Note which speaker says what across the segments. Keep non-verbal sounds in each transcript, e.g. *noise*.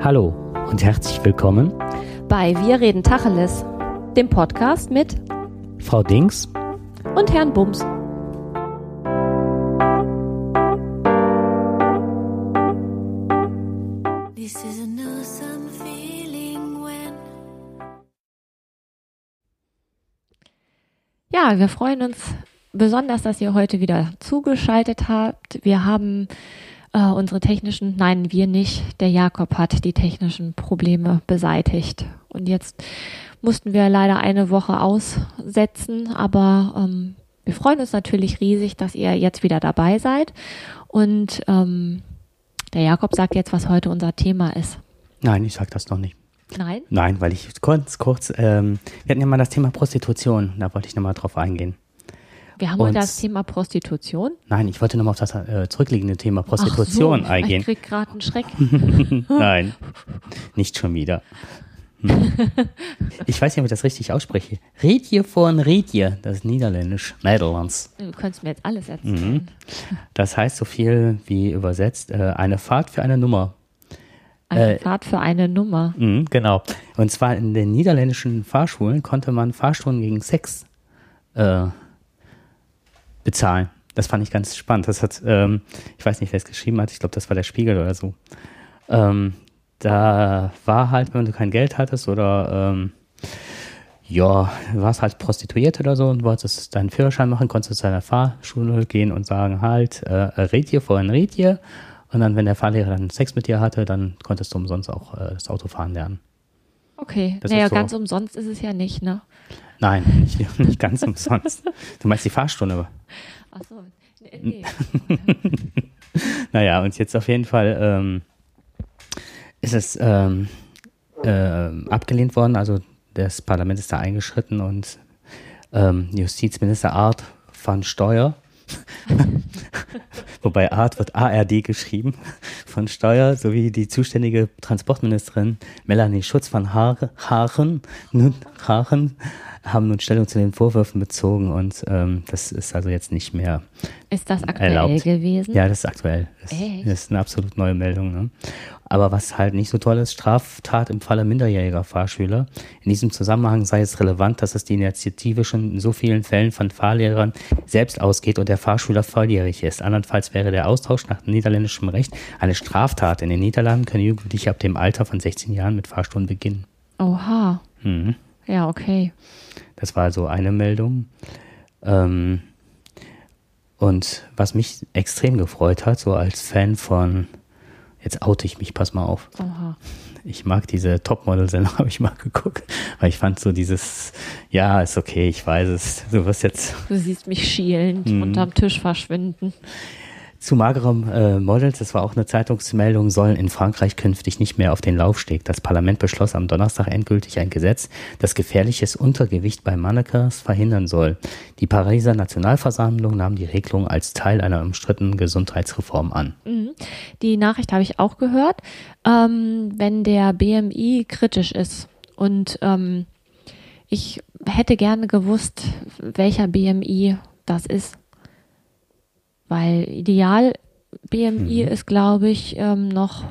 Speaker 1: Hallo und herzlich willkommen
Speaker 2: bei Wir reden Tacheles, dem Podcast mit
Speaker 1: Frau Dings
Speaker 2: und Herrn Bums. Ja, wir freuen uns besonders, dass ihr heute wieder zugeschaltet habt. Wir haben äh, unsere technischen, nein, wir nicht, der Jakob hat die technischen Probleme beseitigt. Und jetzt mussten wir leider eine Woche aussetzen, aber ähm, wir freuen uns natürlich riesig, dass ihr jetzt wieder dabei seid. Und ähm, der Jakob sagt jetzt, was heute unser Thema ist.
Speaker 1: Nein, ich sag das noch nicht.
Speaker 2: Nein?
Speaker 1: Nein, weil ich kurz, kurz, ähm, wir hatten ja mal das Thema Prostitution, da wollte ich nochmal drauf eingehen.
Speaker 2: Wir haben heute das Thema Prostitution.
Speaker 1: Nein, ich wollte nochmal auf das äh, zurückliegende Thema Prostitution
Speaker 2: so,
Speaker 1: eingehen.
Speaker 2: Ich krieg gerade einen Schreck. *laughs*
Speaker 1: Nein, nicht schon wieder. Hm. Ich weiß nicht, ob ich das richtig ausspreche. Rietje von Rietje, das ist niederländisch, Nederlands.
Speaker 2: Du könntest mir jetzt alles erzählen. Mhm.
Speaker 1: Das heißt so viel wie übersetzt, äh, eine Fahrt für eine Nummer.
Speaker 2: Eine äh, Fahrt für eine Nummer.
Speaker 1: Mh, genau. Und zwar in den niederländischen Fahrschulen konnte man Fahrstunden gegen Sex äh, bezahlen. Das fand ich ganz spannend. Das hat, ähm, ich weiß nicht, wer es geschrieben hat, ich glaube, das war der Spiegel oder so. Ähm, da war halt, wenn du kein Geld hattest oder ähm, ja, warst halt prostituiert oder so und wolltest deinen Führerschein machen, konntest du zu deiner Fahrschule gehen und sagen halt, äh, red hier vorhin, red hier. Und dann, wenn der Fahrlehrer dann Sex mit dir hatte, dann konntest du umsonst auch äh, das Auto fahren lernen.
Speaker 2: Okay, das naja, so, ganz umsonst ist es ja nicht, ne?
Speaker 1: Nein, nicht, nicht ganz umsonst. Du meinst die Fahrstunde. Ach so, nee. *laughs* naja, und jetzt auf jeden Fall ähm, ist es ähm, äh, abgelehnt worden. Also das Parlament ist da eingeschritten und ähm, Justizminister Art von Steuer *laughs* Wobei Art wird ARD geschrieben von Steuer, sowie die zuständige Transportministerin Melanie Schutz von Haaren, Haaren, Haaren haben nun Stellung zu den Vorwürfen bezogen und ähm, das ist also jetzt nicht mehr
Speaker 2: Ist das aktuell
Speaker 1: erlaubt.
Speaker 2: gewesen?
Speaker 1: Ja, das ist aktuell. Das,
Speaker 2: Echt?
Speaker 1: ist eine absolut neue Meldung. Ne? Aber was halt nicht so toll ist, Straftat im Falle minderjähriger Fahrschüler. In diesem Zusammenhang sei es relevant, dass es die Initiative schon in so vielen Fällen von Fahrlehrern selbst ausgeht und der Fahrschüler volljährig ist. Andernfalls wäre der Austausch nach niederländischem Recht eine Straftat. In den Niederlanden können Jugendliche ab dem Alter von 16 Jahren mit Fahrstunden beginnen.
Speaker 2: Oha.
Speaker 1: Mhm.
Speaker 2: Ja, okay.
Speaker 1: Das war so eine Meldung. Ähm, und was mich extrem gefreut hat, so als Fan von, jetzt oute ich mich, pass mal auf.
Speaker 2: Oha.
Speaker 1: Ich mag diese Topmodel-Sendung, *laughs* habe ich mal geguckt, weil ich fand so dieses, ja, ist okay, ich weiß es, du wirst jetzt.
Speaker 2: Du siehst mich schielend mhm. unterm Tisch verschwinden.
Speaker 1: Zu magerem äh, Models, das war auch eine Zeitungsmeldung, sollen in Frankreich künftig nicht mehr auf den Laufsteg. Das Parlament beschloss am Donnerstag endgültig ein Gesetz, das gefährliches Untergewicht bei Mannequins verhindern soll. Die Pariser Nationalversammlung nahm die Regelung als Teil einer umstrittenen Gesundheitsreform an.
Speaker 2: Mhm. Die Nachricht habe ich auch gehört. Ähm, wenn der BMI kritisch ist und ähm, ich hätte gerne gewusst, welcher BMI das ist. Weil ideal BMI mhm. ist, glaube ich, ähm, noch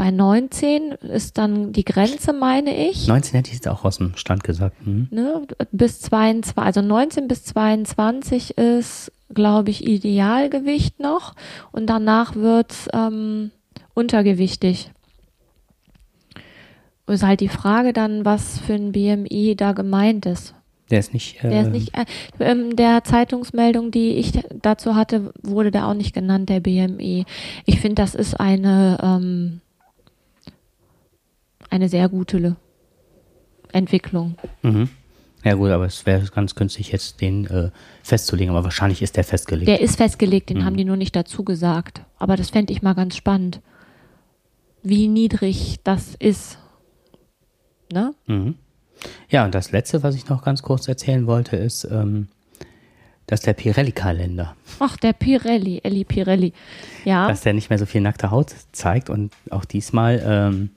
Speaker 2: bei 19 ist dann die Grenze, meine ich.
Speaker 1: 19 hätte ich jetzt auch aus dem Stand gesagt. Mhm.
Speaker 2: Ne, bis 22, also 19 bis 22 ist, glaube ich, Idealgewicht noch und danach wird es ähm, untergewichtig. Ist halt die Frage dann, was für ein BMI da gemeint ist.
Speaker 1: Der ist nicht.
Speaker 2: Äh der ist nicht. Äh, ähm, der Zeitungsmeldung, die ich dazu hatte, wurde da auch nicht genannt, der BMI. Ich finde, das ist eine, ähm, eine sehr gute Entwicklung.
Speaker 1: Mhm. Ja gut, aber es wäre ganz günstig, jetzt den äh, festzulegen, aber wahrscheinlich ist der festgelegt.
Speaker 2: Der ist festgelegt, den mhm. haben die nur nicht dazu gesagt. Aber das fände ich mal ganz spannend, wie niedrig das ist. Ne?
Speaker 1: Mhm. Ja, und das Letzte, was ich noch ganz kurz erzählen wollte, ist, ähm, dass der Pirelli-Kalender.
Speaker 2: Ach, der Pirelli, Elli Pirelli. Ja.
Speaker 1: Dass der nicht mehr so viel nackte Haut zeigt und auch diesmal ähm,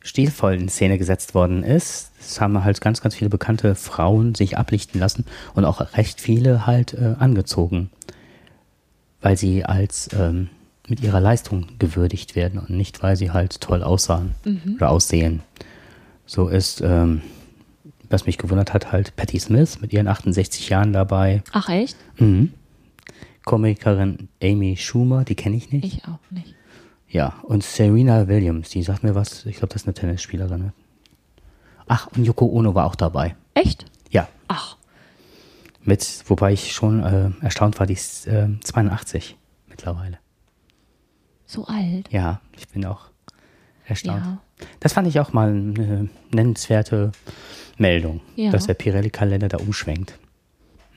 Speaker 1: stilvoll in Szene gesetzt worden ist. Das haben halt ganz, ganz viele bekannte Frauen sich ablichten lassen und auch recht viele halt äh, angezogen. Weil sie als ähm, mit ihrer Leistung gewürdigt werden und nicht, weil sie halt toll aussahen
Speaker 2: Mhm.
Speaker 1: oder aussehen. So ist, ähm, was mich gewundert hat, halt Patti Smith mit ihren 68 Jahren dabei.
Speaker 2: Ach echt?
Speaker 1: Mhm. Komikerin Amy Schumer, die kenne ich nicht.
Speaker 2: Ich auch nicht.
Speaker 1: Ja, und Serena Williams, die sagt mir was, ich glaube, das ist eine Tennisspielerin. Ne? Ach, und Yoko Ono war auch dabei.
Speaker 2: Echt?
Speaker 1: Ja,
Speaker 2: Ach,
Speaker 1: mit, wobei ich schon äh, erstaunt war, die ist äh, 82 mittlerweile.
Speaker 2: so alt.
Speaker 1: Ja, ich bin auch erstaunt.
Speaker 2: Ja.
Speaker 1: Das fand ich auch mal eine nennenswerte Meldung,
Speaker 2: Ja.
Speaker 1: dass der Pirelli-Kalender da umschwenkt.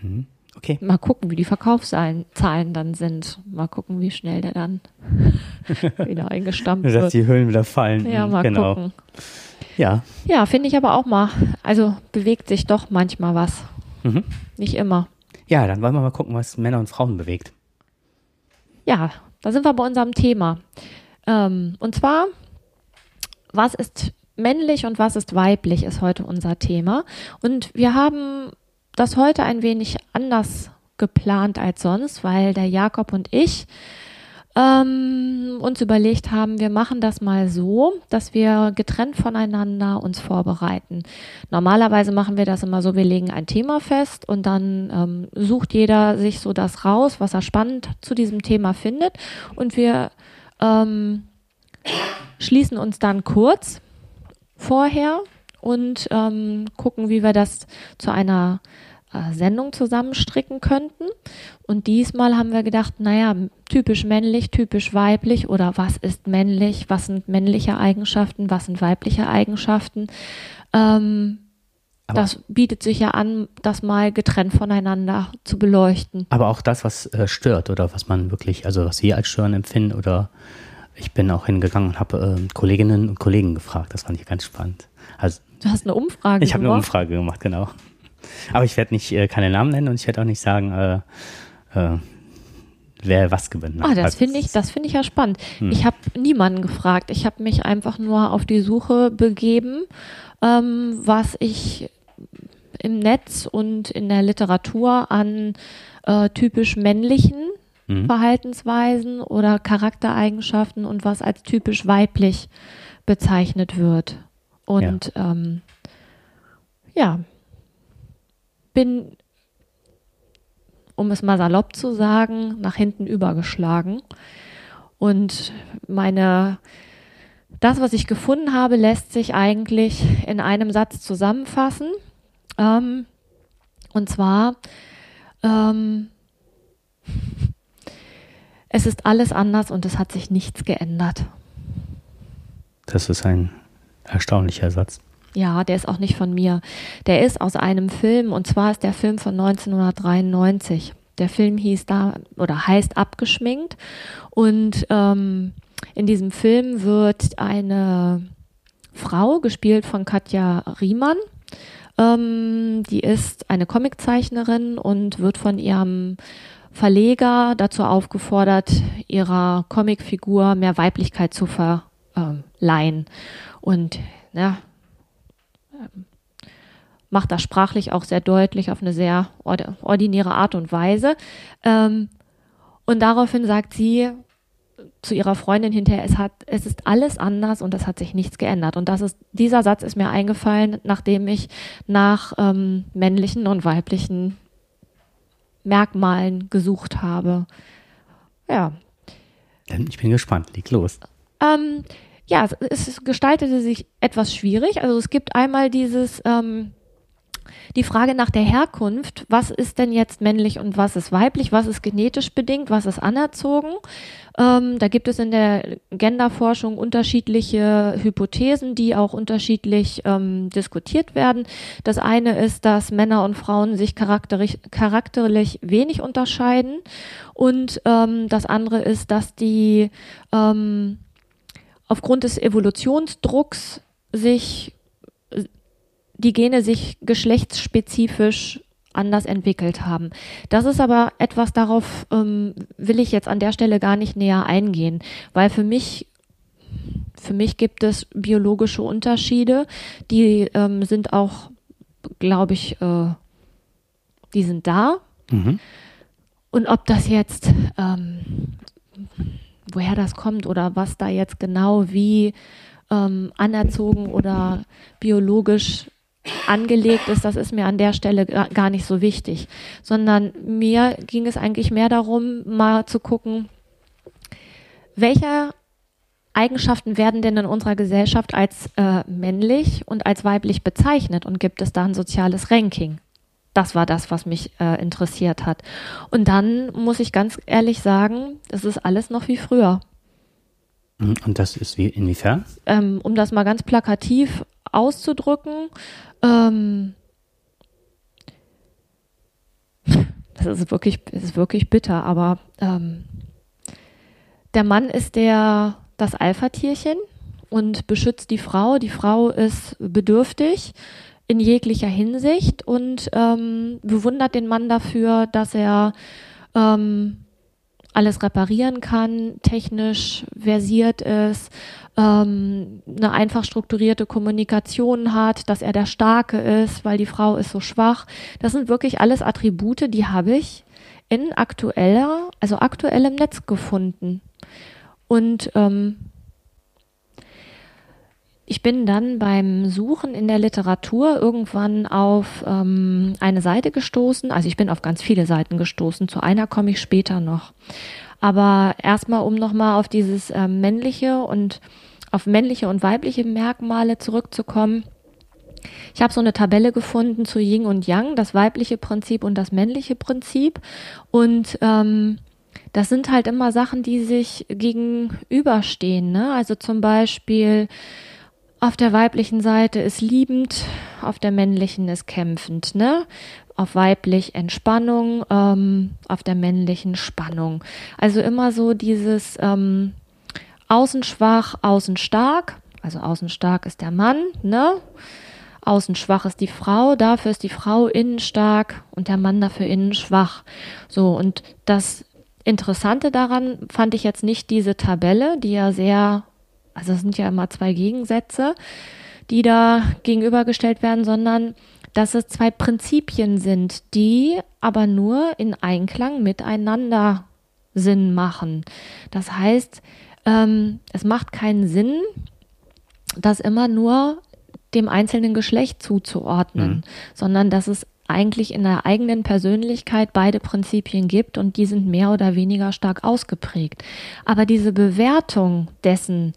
Speaker 1: Mhm. Okay.
Speaker 2: Mal gucken, wie die Verkaufszahlen Zahlen dann sind. Mal gucken, wie schnell der dann *laughs* wieder eingestampft
Speaker 1: Dass
Speaker 2: wird.
Speaker 1: die Hüllen wieder fallen.
Speaker 2: Ja, mal
Speaker 1: genau.
Speaker 2: gucken.
Speaker 1: Ja.
Speaker 2: Ja, finde ich aber auch mal. Also bewegt sich doch manchmal was.
Speaker 1: Mhm.
Speaker 2: Nicht immer.
Speaker 1: Ja, dann wollen wir mal gucken, was Männer und Frauen bewegt.
Speaker 2: Ja, da sind wir bei unserem Thema. Ähm, und zwar, was ist männlich und was ist weiblich, ist heute unser Thema. Und wir haben das heute ein wenig anders geplant als sonst, weil der Jakob und ich ähm, uns überlegt haben, wir machen das mal so, dass wir getrennt voneinander uns vorbereiten. Normalerweise machen wir das immer so, wir legen ein Thema fest und dann ähm, sucht jeder sich so das raus, was er spannend zu diesem Thema findet und wir ähm, schließen uns dann kurz vorher und ähm, gucken, wie wir das zu einer äh, Sendung zusammenstricken könnten. Und diesmal haben wir gedacht, naja, typisch männlich, typisch weiblich oder was ist männlich, was sind männliche Eigenschaften, was sind weibliche Eigenschaften. Ähm, das bietet sich ja an, das mal getrennt voneinander zu beleuchten.
Speaker 1: Aber auch das, was äh, stört oder was man wirklich, also was wir als Stören empfinden oder ich bin auch hingegangen und habe äh, Kolleginnen und Kollegen gefragt. Das fand ich ganz spannend. Also
Speaker 2: Du hast eine Umfrage
Speaker 1: ich habe eine. Umfrage gemacht, genau. Aber ich werde nicht äh, keine Namen nennen und ich werde auch nicht sagen, äh, äh, wer was gewonnen hat.
Speaker 2: Ah, das
Speaker 1: Also,
Speaker 2: finde ich, das finde ich ja spannend.
Speaker 1: Hm.
Speaker 2: Ich habe niemanden gefragt. Ich habe mich einfach nur auf die Suche begeben, ähm, was ich im Netz und in der Literatur an äh, typisch männlichen
Speaker 1: Mhm.
Speaker 2: Verhaltensweisen oder Charaktereigenschaften und was als typisch weiblich bezeichnet wird. Und ähm, ja, bin, um es mal salopp zu sagen, nach hinten übergeschlagen. Und meine, das, was ich gefunden habe, lässt sich eigentlich in einem Satz zusammenfassen. Ähm, und zwar, ähm, es ist alles anders und es hat sich nichts geändert.
Speaker 1: Das ist ein erstaunlicher Satz.
Speaker 2: Ja, der ist auch nicht von mir. Der ist aus einem Film und zwar ist der Film von 1993. Der Film hieß da oder heißt Abgeschminkt und ähm, in diesem Film wird eine Frau gespielt von Katja Riemann. Ähm, die ist eine Comiczeichnerin und wird von ihrem Verleger dazu aufgefordert, ihrer Comicfigur mehr Weiblichkeit zu verleihen. Und ja, ähm, macht das sprachlich auch sehr deutlich auf eine sehr ord- ordinäre Art und Weise. Ähm, und daraufhin sagt sie zu ihrer Freundin hinterher, es hat, es ist alles anders und es hat sich nichts geändert. Und das ist, dieser Satz ist mir eingefallen, nachdem ich nach ähm, männlichen und weiblichen Merkmalen gesucht habe. Ja,
Speaker 1: Ich bin gespannt. Leg los.
Speaker 2: ähm, ja, es, es gestaltete sich etwas schwierig. Also es gibt einmal dieses, ähm, die Frage nach der Herkunft. Was ist denn jetzt männlich und was ist weiblich? Was ist genetisch bedingt? Was ist anerzogen? Ähm, da gibt es in der Genderforschung unterschiedliche Hypothesen, die auch unterschiedlich ähm, diskutiert werden. Das eine ist, dass Männer und Frauen sich charakterlich, charakterlich wenig unterscheiden. Und ähm, das andere ist, dass die ähm, aufgrund des Evolutionsdrucks sich die Gene sich geschlechtsspezifisch anders entwickelt haben. Das ist aber etwas, darauf ähm, will ich jetzt an der Stelle gar nicht näher eingehen, weil für mich für mich gibt es biologische Unterschiede, die ähm, sind auch, glaube ich, äh, die sind da.
Speaker 1: Mhm.
Speaker 2: Und ob das jetzt ähm, woher das kommt oder was da jetzt genau wie ähm, anerzogen oder biologisch angelegt ist, das ist mir an der Stelle gar nicht so wichtig, sondern mir ging es eigentlich mehr darum, mal zu gucken, welche Eigenschaften werden denn in unserer Gesellschaft als äh, männlich und als weiblich bezeichnet und gibt es da ein soziales Ranking? Das war das, was mich äh, interessiert hat. Und dann muss ich ganz ehrlich sagen, es ist alles noch wie früher.
Speaker 1: Mhm, und das ist wie inwiefern?
Speaker 2: Ähm, um das mal ganz plakativ auszudrücken, ähm, *laughs* das ist wirklich, ist wirklich bitter, aber ähm, der Mann ist der das Alpha-Tierchen und beschützt die Frau. Die Frau ist bedürftig in jeglicher Hinsicht und ähm, bewundert den Mann dafür, dass er ähm, alles reparieren kann, technisch versiert ist, ähm, eine einfach strukturierte Kommunikation hat, dass er der Starke ist, weil die Frau ist so schwach. Das sind wirklich alles Attribute, die habe ich in aktueller, also aktuellem Netz gefunden. Und ähm, ich bin dann beim Suchen in der Literatur irgendwann auf ähm, eine Seite gestoßen. Also ich bin auf ganz viele Seiten gestoßen. Zu einer komme ich später noch. Aber erstmal, um nochmal auf dieses äh, männliche und auf männliche und weibliche Merkmale zurückzukommen. Ich habe so eine Tabelle gefunden zu Yin und Yang, das weibliche Prinzip und das männliche Prinzip. Und ähm, das sind halt immer Sachen, die sich gegenüberstehen. Ne? Also zum Beispiel auf der weiblichen Seite ist liebend, auf der männlichen ist kämpfend. Ne? Auf weiblich Entspannung, ähm, auf der männlichen Spannung. Also immer so dieses ähm, außen schwach, außen stark. Also außen stark ist der Mann, ne? Außen schwach ist die Frau, dafür ist die Frau innen stark und der Mann dafür innen schwach. So, und das Interessante daran fand ich jetzt nicht diese Tabelle, die ja sehr, also es sind ja immer zwei Gegensätze, die da gegenübergestellt werden, sondern dass es zwei Prinzipien sind, die aber nur in Einklang miteinander Sinn machen. Das heißt, ähm, es macht keinen Sinn, das immer nur dem einzelnen Geschlecht zuzuordnen, mhm. sondern dass es eigentlich in der eigenen Persönlichkeit beide Prinzipien gibt und die sind mehr oder weniger stark ausgeprägt. Aber diese Bewertung dessen,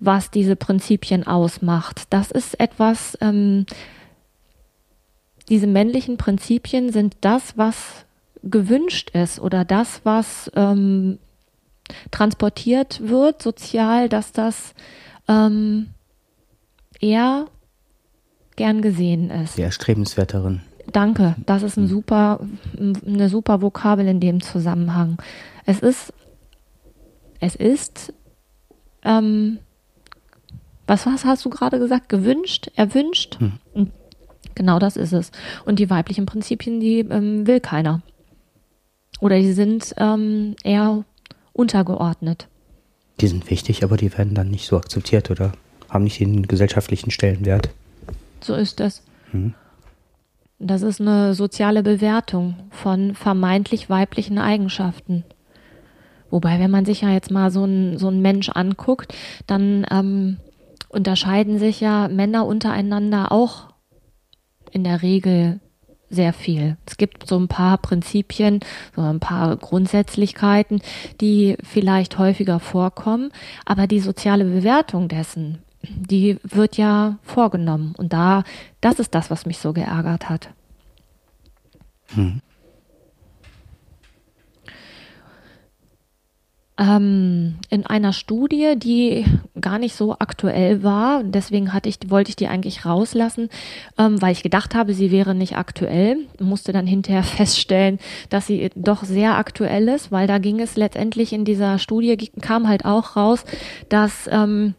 Speaker 2: was diese Prinzipien ausmacht, das ist etwas, ähm, diese männlichen Prinzipien sind das, was gewünscht ist oder das, was ähm, transportiert wird sozial, dass das ähm, eher gern gesehen ist.
Speaker 1: Die erstrebenswerteren.
Speaker 2: Danke, das ist ein hm. super, eine super Vokabel in dem Zusammenhang. Es ist, es ist, ähm, was, was hast du gerade gesagt? Gewünscht, erwünscht? Hm. Genau das ist es. Und die weiblichen Prinzipien, die ähm, will keiner. Oder die sind ähm, eher untergeordnet.
Speaker 1: Die sind wichtig, aber die werden dann nicht so akzeptiert oder haben nicht den gesellschaftlichen Stellenwert.
Speaker 2: So ist es. Hm. Das ist eine soziale Bewertung von vermeintlich weiblichen Eigenschaften. Wobei, wenn man sich ja jetzt mal so einen so Mensch anguckt, dann ähm, unterscheiden sich ja Männer untereinander auch in der Regel sehr viel. Es gibt so ein paar Prinzipien, so ein paar Grundsätzlichkeiten, die vielleicht häufiger vorkommen, aber die soziale Bewertung dessen, die wird ja vorgenommen. Und da, das ist das, was mich so geärgert hat. Hm. Ähm, in einer Studie, die gar nicht so aktuell war, deswegen hatte ich, wollte ich die eigentlich rauslassen, ähm, weil ich gedacht habe, sie wäre nicht aktuell, musste dann hinterher *laughs* feststellen, dass sie doch sehr aktuell ist, weil da ging es letztendlich in dieser Studie, kam halt auch raus, dass ähm,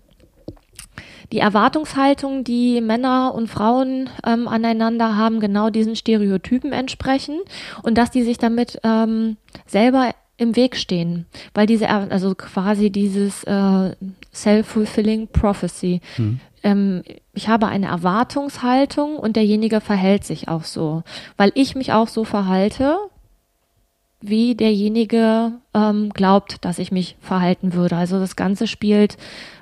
Speaker 2: die Erwartungshaltung, die Männer und Frauen ähm, aneinander haben, genau diesen Stereotypen entsprechen und dass die sich damit ähm, selber im Weg stehen, weil diese, also quasi dieses äh, self-fulfilling prophecy. Hm. Ähm, ich habe eine Erwartungshaltung und derjenige verhält sich auch so, weil ich mich auch so verhalte, wie derjenige ähm, glaubt, dass ich mich verhalten würde. Also das Ganze spielt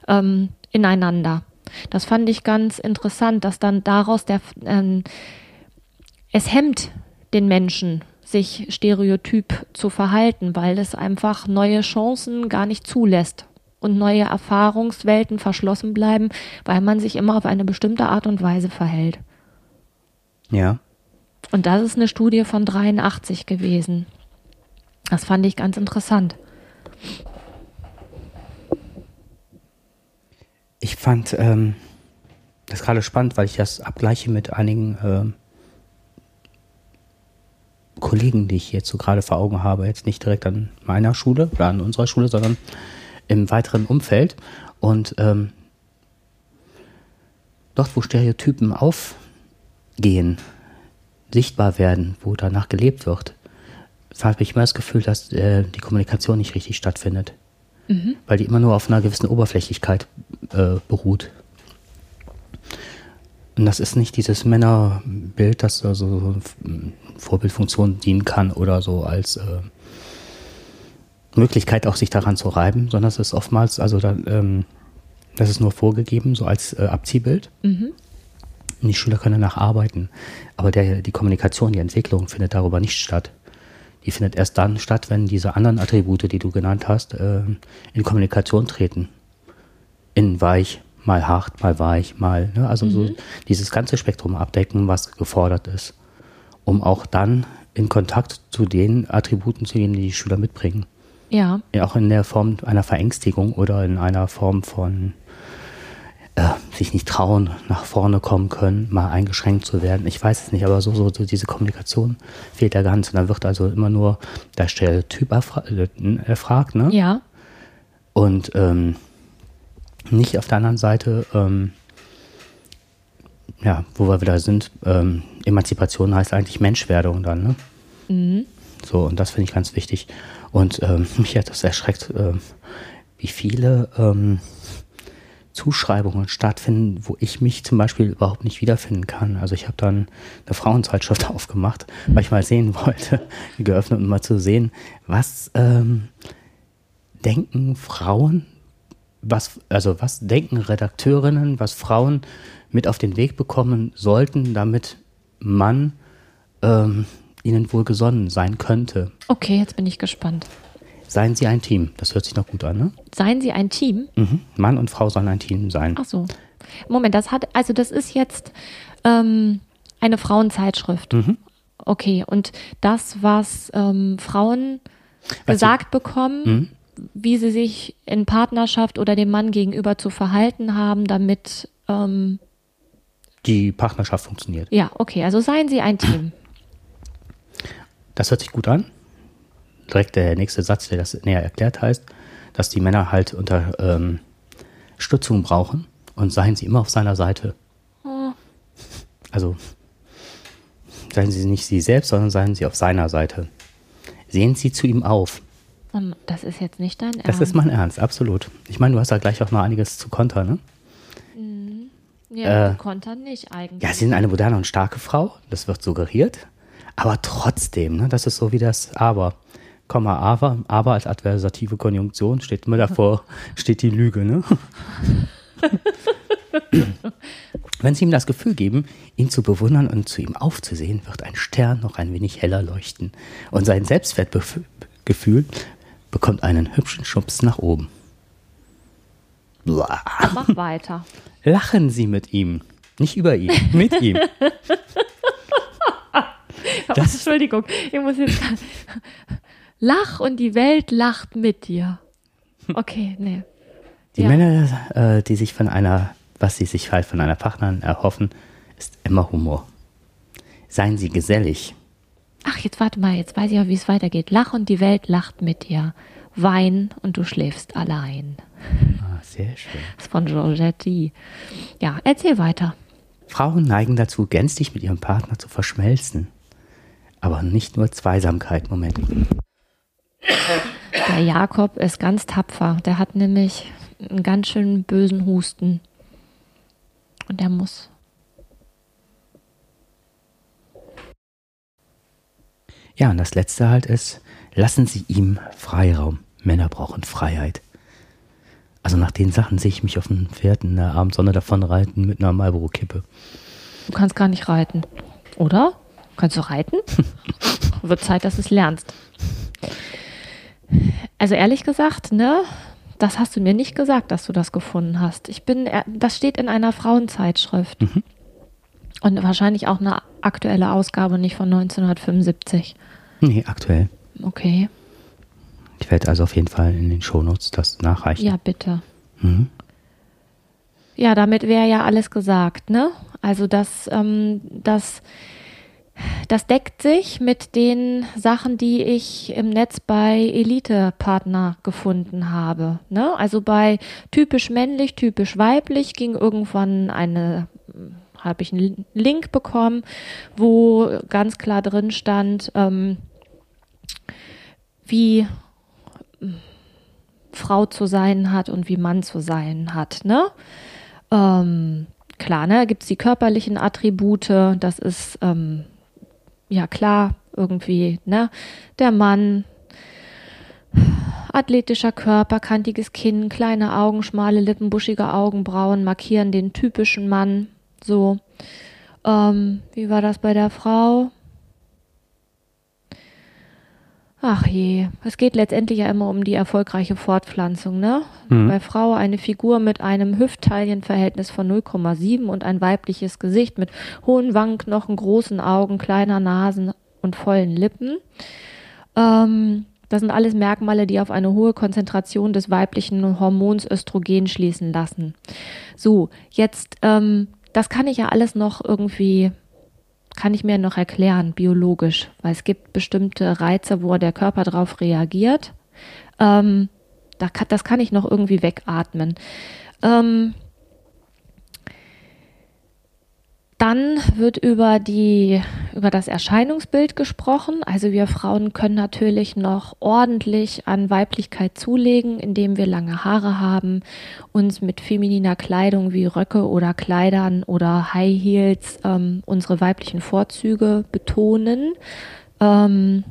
Speaker 2: ähm, ineinander. Das fand ich ganz interessant, dass dann daraus der ähm, es hemmt den Menschen, sich stereotyp zu verhalten, weil es einfach neue Chancen gar nicht zulässt und neue Erfahrungswelten verschlossen bleiben, weil man sich immer auf eine bestimmte Art und Weise verhält.
Speaker 1: Ja.
Speaker 2: Und das ist eine Studie von 83 gewesen. Das fand ich ganz interessant.
Speaker 1: Ich fand ähm, das gerade spannend, weil ich das abgleiche mit einigen ähm, Kollegen, die ich jetzt so gerade vor Augen habe. Jetzt nicht direkt an meiner Schule oder an unserer Schule, sondern im weiteren Umfeld. Und ähm, dort, wo Stereotypen aufgehen, sichtbar werden, wo danach gelebt wird, habe ich immer das Gefühl, dass äh, die Kommunikation nicht richtig stattfindet. Mhm. Weil die immer nur auf einer gewissen Oberflächlichkeit äh, beruht. Und das ist nicht dieses Männerbild, das also so Vorbildfunktion dienen kann oder so als äh, Möglichkeit auch sich daran zu reiben, sondern es ist oftmals, also da, ähm, das ist nur vorgegeben, so als äh, Abziehbild. Mhm. Und die Schüler können danach arbeiten. Aber der, die Kommunikation, die Entwicklung findet darüber nicht statt. Die findet erst dann statt, wenn diese anderen Attribute, die du genannt hast, äh, in Kommunikation treten. In weich, mal hart, mal weich, mal, ne? also mhm. so dieses ganze Spektrum abdecken, was gefordert ist, um auch dann in Kontakt zu den Attributen zu gehen, die die Schüler mitbringen.
Speaker 2: Ja.
Speaker 1: ja. Auch in der Form einer Verängstigung oder in einer Form von äh, sich nicht trauen, nach vorne kommen können, mal eingeschränkt zu werden. Ich weiß es nicht, aber so, so, so diese Kommunikation fehlt da ganz. Und dann wird also immer nur der Stereotyp äh, erfragt, ne?
Speaker 2: Ja.
Speaker 1: Und ähm, nicht auf der anderen Seite, ähm, ja, wo wir wieder sind, ähm, Emanzipation heißt eigentlich Menschwerdung dann, ne? Mhm. So, und das finde ich ganz wichtig. Und ähm, *laughs* mich hat das erschreckt, äh, wie viele ähm, Zuschreibungen stattfinden, wo ich mich zum Beispiel überhaupt nicht wiederfinden kann. Also ich habe dann eine Frauenzeitschrift *laughs* aufgemacht, weil ich mal sehen *laughs* wollte, geöffnet, um mal zu sehen, was ähm, denken Frauen, was, also was denken Redakteurinnen, was Frauen mit auf den Weg bekommen sollten, damit man ähm, ihnen wohl gesonnen sein könnte.
Speaker 2: Okay, jetzt bin ich gespannt.
Speaker 1: Seien Sie ein Team. Das hört sich noch gut an, ne?
Speaker 2: Seien Sie ein Team?
Speaker 1: Mhm. Mann und Frau sollen ein Team sein.
Speaker 2: Ach so. Moment, das hat, also das ist jetzt ähm, eine Frauenzeitschrift. Mhm. Okay, und das, was ähm, Frauen was gesagt Sie, bekommen, mhm. Wie sie sich in Partnerschaft oder dem Mann gegenüber zu verhalten haben, damit ähm,
Speaker 1: die Partnerschaft funktioniert.
Speaker 2: Ja, okay, also seien Sie ein Team.
Speaker 1: Das hört sich gut an. Direkt der nächste Satz, der das näher erklärt, heißt, dass die Männer halt unter ähm, Stützung brauchen und seien sie immer auf seiner Seite. Oh. Also seien sie nicht sie selbst, sondern seien sie auf seiner Seite. Sehen sie zu ihm auf.
Speaker 2: Das ist jetzt nicht dein Ernst.
Speaker 1: Das ist mein Ernst, absolut. Ich meine, du hast da gleich auch noch einiges zu kontern, ne?
Speaker 2: Mhm. Ja, äh, kontern nicht eigentlich.
Speaker 1: Ja, sie sind eine moderne und starke Frau, das wird suggeriert. Aber trotzdem, ne, das ist so wie das Aber. Komma, aber, aber als adversative Konjunktion steht immer davor, *laughs* steht die Lüge, ne? *laughs* Wenn Sie ihm das Gefühl geben, ihn zu bewundern und zu ihm aufzusehen, wird ein Stern noch ein wenig heller leuchten und sein Selbstwertgefühl bekommt einen hübschen Schubs nach oben.
Speaker 2: Blah. Mach weiter.
Speaker 1: Lachen Sie mit ihm, nicht über ihn, mit ihm. *laughs*
Speaker 2: Das Entschuldigung, ich muss jetzt. Lach und die Welt lacht mit dir. Okay, nee.
Speaker 1: Die ja. Männer, äh, die sich von einer, was sie sich halt von einer Partnerin erhoffen, ist immer Humor. Seien sie gesellig.
Speaker 2: Ach, jetzt warte mal, jetzt weiß ich auch, wie es weitergeht. Lach und die Welt lacht mit dir. Wein und du schläfst allein.
Speaker 1: Ah, sehr schön.
Speaker 2: Das ist von Giorgetti. Ja, erzähl weiter.
Speaker 1: Frauen neigen dazu, gänzlich mit ihrem Partner zu verschmelzen. Aber nicht nur Zweisamkeit, Moment.
Speaker 2: Der Jakob ist ganz tapfer. Der hat nämlich einen ganz schön bösen Husten. Und der muss.
Speaker 1: Ja, und das letzte halt ist, lassen Sie ihm Freiraum. Männer brauchen Freiheit. Also nach den Sachen sehe ich mich auf dem Pferd in der Abendsonne davon reiten mit einer Marlboro-Kippe.
Speaker 2: Du kannst gar nicht reiten, oder? Kannst du reiten? *laughs* Wird Zeit, dass du es lernst. Also ehrlich gesagt, ne, das hast du mir nicht gesagt, dass du das gefunden hast. Ich bin, äh, das steht in einer Frauenzeitschrift. Mhm. Und wahrscheinlich auch eine aktuelle Ausgabe, nicht von 1975.
Speaker 1: Nee, aktuell.
Speaker 2: Okay.
Speaker 1: Ich werde also auf jeden Fall in den Shownotes das nachreichen.
Speaker 2: Ja, bitte. Mhm. Ja, damit wäre ja alles gesagt, ne? Also das, ähm, das, das deckt sich mit den Sachen, die ich im Netz bei Elite-Partner gefunden habe. Ne? Also bei typisch männlich, typisch weiblich ging irgendwann eine habe ich einen Link bekommen, wo ganz klar drin stand, ähm, wie Frau zu sein hat und wie Mann zu sein hat. Ne? Ähm, klar, ne, gibt es die körperlichen Attribute, das ist ähm, ja klar, irgendwie, ne? Der Mann, athletischer Körper, kantiges Kinn, kleine Augen, schmale Lippen, buschige Augenbrauen markieren den typischen Mann. So. Ähm, wie war das bei der Frau? Ach je, es geht letztendlich ja immer um die erfolgreiche Fortpflanzung, ne? Mhm. Bei Frau eine Figur mit einem Hüftteilenverhältnis von 0,7 und ein weibliches Gesicht mit hohen Wangenknochen, großen Augen, kleiner Nasen und vollen Lippen. Ähm, das sind alles Merkmale, die auf eine hohe Konzentration des weiblichen Hormons Östrogen schließen lassen. So, jetzt, ähm, das kann ich ja alles noch irgendwie kann ich mir noch erklären, biologisch, weil es gibt bestimmte Reize, wo der Körper darauf reagiert. Ähm, das kann ich noch irgendwie wegatmen. Ähm, Dann wird über die, über das Erscheinungsbild gesprochen. Also wir Frauen können natürlich noch ordentlich an Weiblichkeit zulegen, indem wir lange Haare haben, uns mit femininer Kleidung wie Röcke oder Kleidern oder High Heels ähm, unsere weiblichen Vorzüge betonen. Ähm,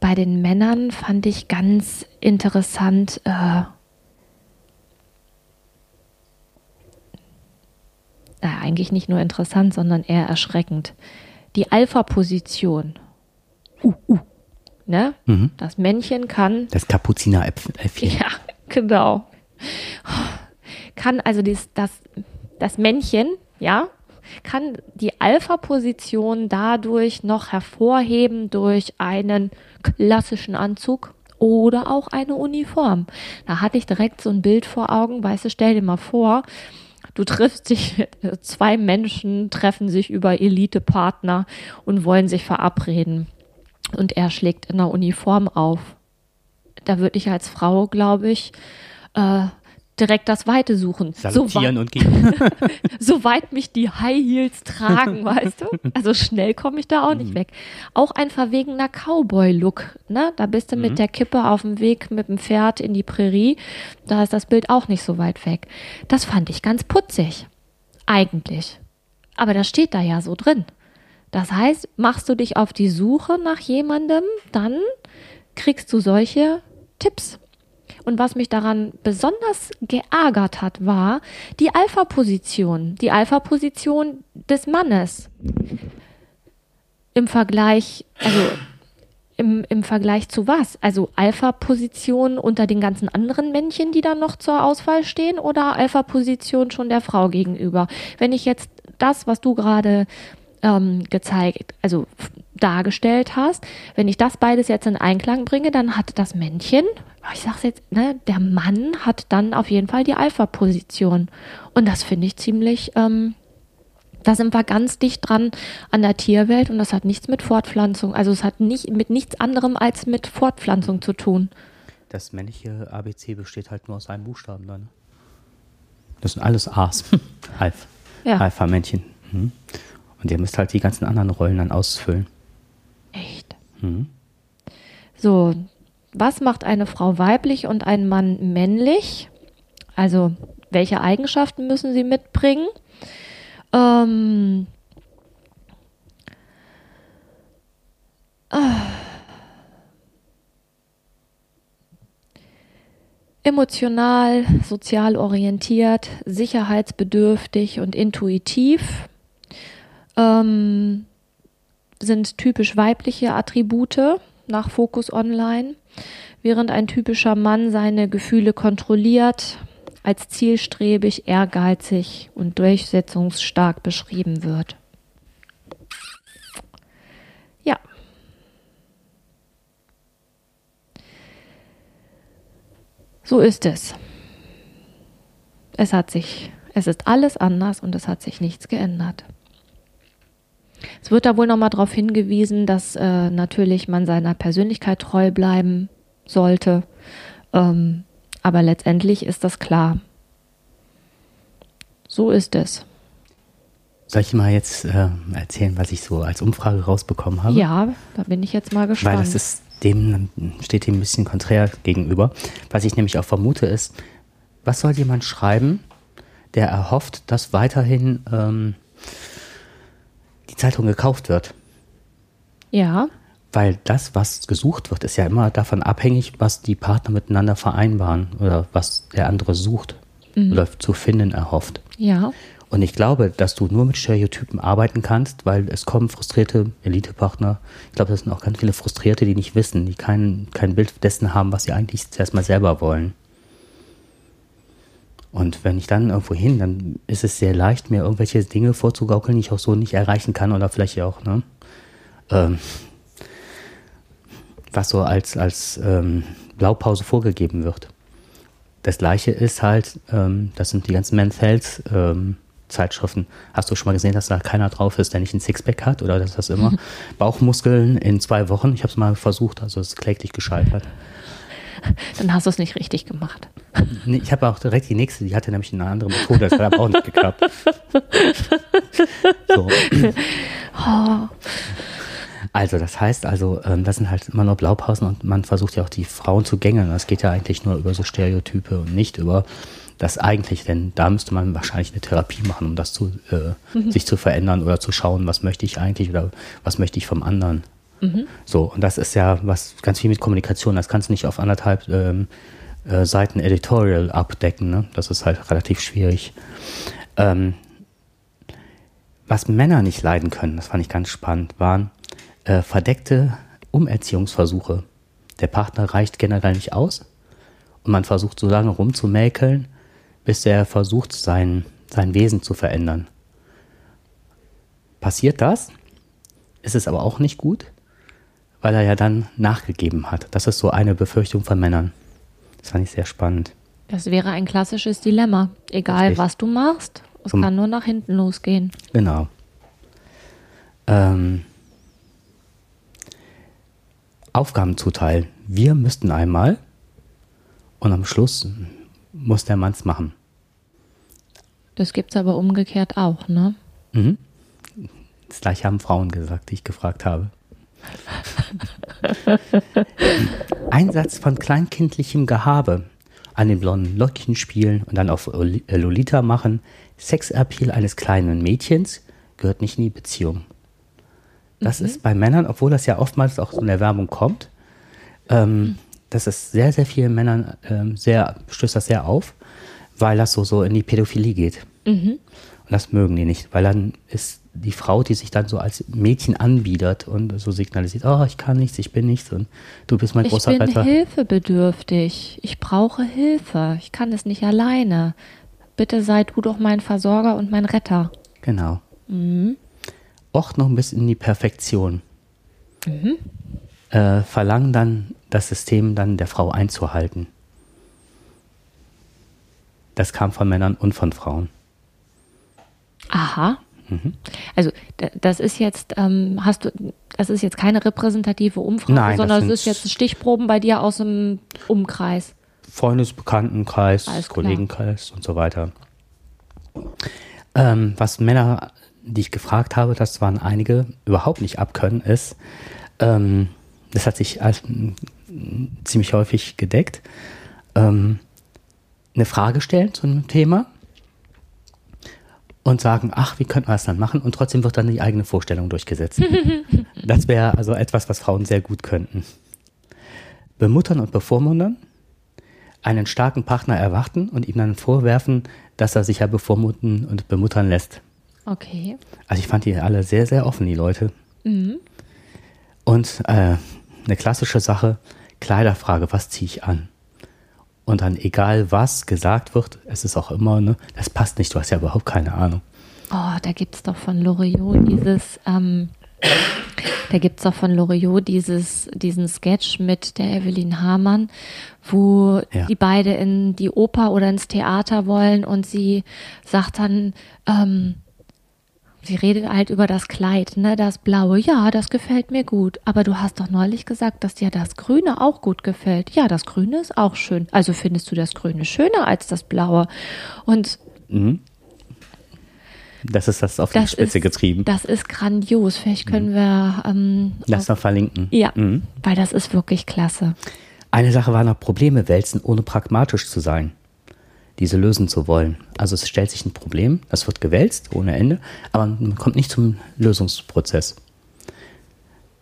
Speaker 2: bei den Männern fand ich ganz interessant, äh, äh, eigentlich nicht nur interessant, sondern eher erschreckend. Die Alpha-Position. Uh, uh. Ne? Mhm. Das Männchen kann.
Speaker 1: Das Kapuzineräffchen.
Speaker 2: Ja, *laughs* genau. Kann also dies, das, das Männchen, ja, kann die Alpha-Position dadurch noch hervorheben durch einen klassischen Anzug oder auch eine Uniform. Da hatte ich direkt so ein Bild vor Augen, weißt du, stell dir mal vor, Du triffst dich, zwei Menschen treffen sich über Elite-Partner und wollen sich verabreden. Und er schlägt in der Uniform auf. Da würde ich als Frau, glaube ich, äh, direkt das Weite suchen.
Speaker 1: Salutieren so und gehen. *laughs*
Speaker 2: Soweit mich die High Heels tragen, weißt du? Also schnell komme ich da auch nicht mhm. weg. Auch ein verwegener Cowboy-Look, ne? Da bist du mhm. mit der Kippe auf dem Weg mit dem Pferd in die Prärie. Da ist das Bild auch nicht so weit weg. Das fand ich ganz putzig. Eigentlich. Aber das steht da ja so drin. Das heißt, machst du dich auf die Suche nach jemandem, dann kriegst du solche Tipps. Und was mich daran besonders geärgert hat, war die Alpha-Position, die Alpha-Position des Mannes. Im Vergleich, also im, im Vergleich zu was? Also Alpha-Position unter den ganzen anderen Männchen, die dann noch zur Auswahl stehen, oder Alpha-Position schon der Frau gegenüber? Wenn ich jetzt das, was du gerade ähm, gezeigt, also dargestellt hast, wenn ich das beides jetzt in Einklang bringe, dann hat das Männchen, ich sag's jetzt, ne, der Mann hat dann auf jeden Fall die Alpha-Position. Und das finde ich ziemlich, ähm, da sind wir ganz dicht dran an der Tierwelt und das hat nichts mit Fortpflanzung, also es hat nicht mit nichts anderem als mit Fortpflanzung zu tun.
Speaker 1: Das männliche ABC besteht halt nur aus einem Buchstaben dann. Das sind alles A's. *laughs* Alpha. Ja. Alpha-Männchen. Mhm. Und ihr müsst halt die ganzen anderen Rollen dann ausfüllen.
Speaker 2: Echt? Mhm. So, was macht eine Frau weiblich und ein Mann männlich? Also, welche Eigenschaften müssen sie mitbringen? Ähm, Emotional, sozial orientiert, sicherheitsbedürftig und intuitiv ähm, sind typisch weibliche Attribute nach Focus Online, während ein typischer Mann seine Gefühle kontrolliert, als zielstrebig, ehrgeizig und durchsetzungsstark beschrieben wird. Ja. So ist es. Es hat sich, es ist alles anders und es hat sich nichts geändert. Es wird da wohl nochmal darauf hingewiesen, dass äh, natürlich man seiner Persönlichkeit treu bleiben sollte. Ähm, aber letztendlich ist das klar. So ist es.
Speaker 1: Soll ich mal jetzt äh, erzählen, was ich so als Umfrage rausbekommen habe?
Speaker 2: Ja, da bin ich jetzt mal gespannt.
Speaker 1: Weil das ist dem, steht dem ein bisschen konträr gegenüber. Was ich nämlich auch vermute ist, was soll jemand schreiben, der erhofft, dass weiterhin ähm, die Zeitung gekauft wird?
Speaker 2: Ja.
Speaker 1: Weil das, was gesucht wird, ist ja immer davon abhängig, was die Partner miteinander vereinbaren oder was der andere sucht mhm. oder zu finden erhofft.
Speaker 2: Ja.
Speaker 1: Und ich glaube, dass du nur mit Stereotypen arbeiten kannst, weil es kommen frustrierte Elitepartner. Ich glaube, das sind auch ganz viele Frustrierte, die nicht wissen, die kein, kein Bild dessen haben, was sie eigentlich zuerst mal selber wollen. Und wenn ich dann irgendwo hin, dann ist es sehr leicht, mir irgendwelche Dinge vorzugaukeln, die ich auch so nicht erreichen kann oder vielleicht auch, ne? Ähm, was so als, als ähm, Blaupause vorgegeben wird. Das gleiche ist halt, ähm, das sind die ganzen Men's Health ähm, Zeitschriften. Hast du schon mal gesehen, dass da keiner drauf ist, der nicht ein Sixpack hat oder dass das immer *laughs* Bauchmuskeln in zwei Wochen? Ich habe es mal versucht, also es ist kläglich gescheitert. *laughs*
Speaker 2: Dann hast du es nicht richtig gemacht.
Speaker 1: Nee, ich habe auch direkt die nächste, die hatte nämlich eine andere Methode, das hat aber auch nicht geklappt. So. Oh. Also, das heißt also, ähm, das sind halt immer nur Blaupausen und man versucht ja auch die Frauen zu gängeln. Das geht ja eigentlich nur über so Stereotype und nicht über das eigentlich, denn da müsste man wahrscheinlich eine Therapie machen, um das zu, äh, mhm. sich zu verändern oder zu schauen, was möchte ich eigentlich oder was möchte ich vom anderen. Mhm. So, und das ist ja was ganz viel mit Kommunikation. Das kannst du nicht auf anderthalb ähm, äh, Seiten Editorial abdecken. Ne? Das ist halt relativ schwierig. Ähm, was Männer nicht leiden können, das fand ich ganz spannend, waren äh, verdeckte Umerziehungsversuche. Der Partner reicht generell nicht aus und man versucht so lange rumzumäkeln, bis er versucht, sein, sein Wesen zu verändern. Passiert das, ist es aber auch nicht gut, weil er ja dann nachgegeben hat. Das ist so eine Befürchtung von Männern. Das fand ich sehr spannend.
Speaker 2: Das wäre ein klassisches Dilemma. Egal, Richtig. was du machst, es Zum, kann nur nach hinten losgehen.
Speaker 1: Genau. Ähm, Aufgaben zuteilen. Wir müssten einmal und am Schluss muss der Mann es machen.
Speaker 2: Das gibt es aber umgekehrt auch, ne? Mhm.
Speaker 1: Das gleiche haben Frauen gesagt, die ich gefragt habe. Einsatz von kleinkindlichem Gehabe, an den blonden Lockchen spielen und dann auf äh, Lolita machen, Sexappeal eines kleinen Mädchens gehört nicht in die Beziehung. Das mhm. ist bei Männern, obwohl das ja oftmals auch so in der Werbung kommt, ähm, mhm. das ist sehr, sehr vielen Männern ähm, sehr, stößt das sehr auf, weil das so, so in die Pädophilie geht. Mhm. Und das mögen die nicht, weil dann ist die Frau, die sich dann so als Mädchen anbietet und so signalisiert, oh, ich kann nichts, ich bin nichts und du bist mein
Speaker 2: ich
Speaker 1: großer
Speaker 2: Retter. Ich bin hilfebedürftig. Ich brauche Hilfe. Ich kann es nicht alleine. Bitte sei du doch mein Versorger und mein Retter.
Speaker 1: Genau. Mhm. Och noch ein bisschen in die Perfektion. Mhm. Äh, verlangen dann das System dann der Frau einzuhalten. Das kam von Männern und von Frauen.
Speaker 2: Aha. Mhm. Also das ist jetzt, ähm, hast du, das ist jetzt keine repräsentative Umfrage, Nein, sondern es ist jetzt Stichproben bei dir aus dem Umkreis.
Speaker 1: Freundesbekanntenkreis, Kollegenkreis und so weiter. Ähm, was Männer, die ich gefragt habe, das waren einige, überhaupt nicht abkönnen, ist, ähm, das hat sich als, ziemlich häufig gedeckt, ähm, eine Frage stellen zu einem Thema und sagen, ach, wie könnten wir das dann machen? Und trotzdem wird dann die eigene Vorstellung durchgesetzt. *laughs* das wäre also etwas, was Frauen sehr gut könnten. Bemuttern und bevormundern, einen starken Partner erwarten und ihm dann vorwerfen, dass er sich ja bevormunden und bemuttern lässt.
Speaker 2: Okay.
Speaker 1: Also ich fand die alle sehr, sehr offen, die Leute. Mhm. Und äh, eine klassische Sache, Kleiderfrage, was ziehe ich an? Und dann egal was gesagt wird, es ist auch immer, ne, das passt nicht, du hast ja überhaupt keine Ahnung.
Speaker 2: Oh, da gibt es doch von Loriot dieses, ähm, da gibt es doch von Loriot dieses, diesen Sketch mit der Evelyn Hamann, wo ja. die beide in die Oper oder ins Theater wollen und sie sagt dann, ähm, Sie redet halt über das Kleid, ne, das blaue. Ja, das gefällt mir gut. Aber du hast doch neulich gesagt, dass dir das Grüne auch gut gefällt. Ja, das Grüne ist auch schön. Also findest du das Grüne schöner als das Blaue? Und mhm.
Speaker 1: Das ist das auf das die Spitze
Speaker 2: ist,
Speaker 1: getrieben.
Speaker 2: Das ist grandios. Vielleicht können mhm. wir. Ähm,
Speaker 1: Lass mal verlinken.
Speaker 2: Ja, mhm. weil das ist wirklich klasse.
Speaker 1: Eine Sache war noch Probleme wälzen, ohne pragmatisch zu sein diese lösen zu wollen. Also es stellt sich ein Problem, das wird gewälzt ohne Ende, aber man kommt nicht zum Lösungsprozess.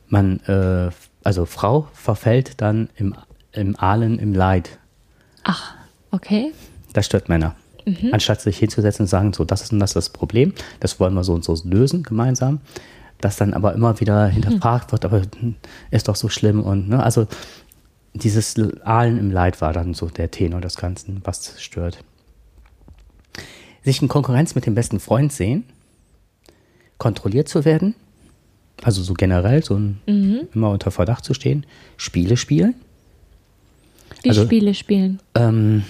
Speaker 1: Man, äh, also Frau verfällt dann im, im Ahlen im Leid.
Speaker 2: Ach, okay.
Speaker 1: Das stört Männer. Mhm. Anstatt sich hinzusetzen und sagen, so, das ist und das ist das Problem, das wollen wir so und so lösen gemeinsam, das dann aber immer wieder hinterfragt mhm. wird, aber ist doch so schlimm und, ne, also dieses Ahlen im Leid war dann so der Tenor des Ganzen, was stört. Sich in Konkurrenz mit dem besten Freund sehen, kontrolliert zu werden, also so generell, so ein, mhm. immer unter Verdacht zu stehen, Spiele spielen.
Speaker 2: Wie also, Spiele spielen?
Speaker 1: Ähm,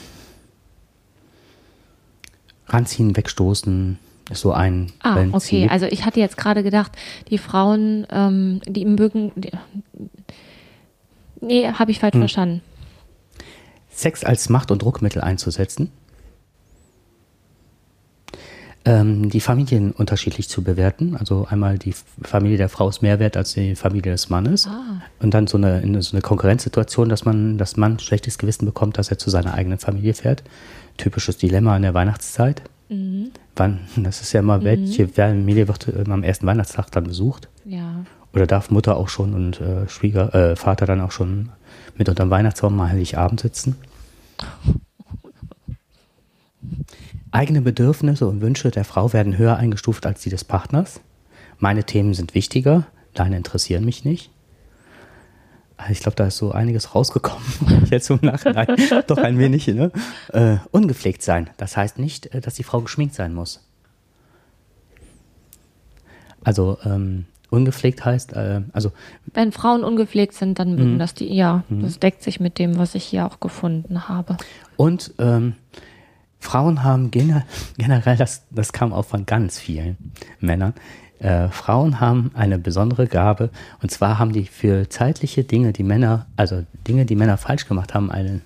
Speaker 1: ranziehen, wegstoßen, ist so ein.
Speaker 2: Ah, Prinzip. okay. Also ich hatte jetzt gerade gedacht, die Frauen, ähm, die mögen, die, Nee, habe ich falsch hm. verstanden.
Speaker 1: Sex als Macht- und Druckmittel einzusetzen. Ähm, die Familien unterschiedlich zu bewerten. Also einmal die Familie der Frau ist mehr wert als die Familie des Mannes. Ah. Und dann so eine, so eine Konkurrenzsituation, dass man, das Mann schlechtes Gewissen bekommt, dass er zu seiner eigenen Familie fährt. Typisches Dilemma in der Weihnachtszeit. Mhm. Wann, *laughs* das ist ja immer, mhm. welche Familie wird äh, am ersten Weihnachtstag dann besucht?
Speaker 2: Ja.
Speaker 1: Oder darf Mutter auch schon und äh, Schwieger, äh, Vater dann auch schon mit unterm Weihnachtsbaum mal Heiligabend sitzen? Eigene Bedürfnisse und Wünsche der Frau werden höher eingestuft als die des Partners. Meine Themen sind wichtiger, deine interessieren mich nicht. Also ich glaube, da ist so einiges rausgekommen. *laughs* Jetzt im Nachhinein *laughs* doch ein wenig. Ne? Äh, ungepflegt sein. Das heißt nicht, äh, dass die Frau geschminkt sein muss. Also ähm, Ungepflegt heißt, äh, also.
Speaker 2: Wenn Frauen ungepflegt sind, dann mögen mhm. das die, ja, mhm. das deckt sich mit dem, was ich hier auch gefunden habe.
Speaker 1: Und ähm, Frauen haben gener *laughs* generell, das, das kam auch von ganz vielen Männern, äh, Frauen haben eine besondere Gabe und zwar haben die für zeitliche Dinge, die Männer, also Dinge, die Männer falsch gemacht haben, eine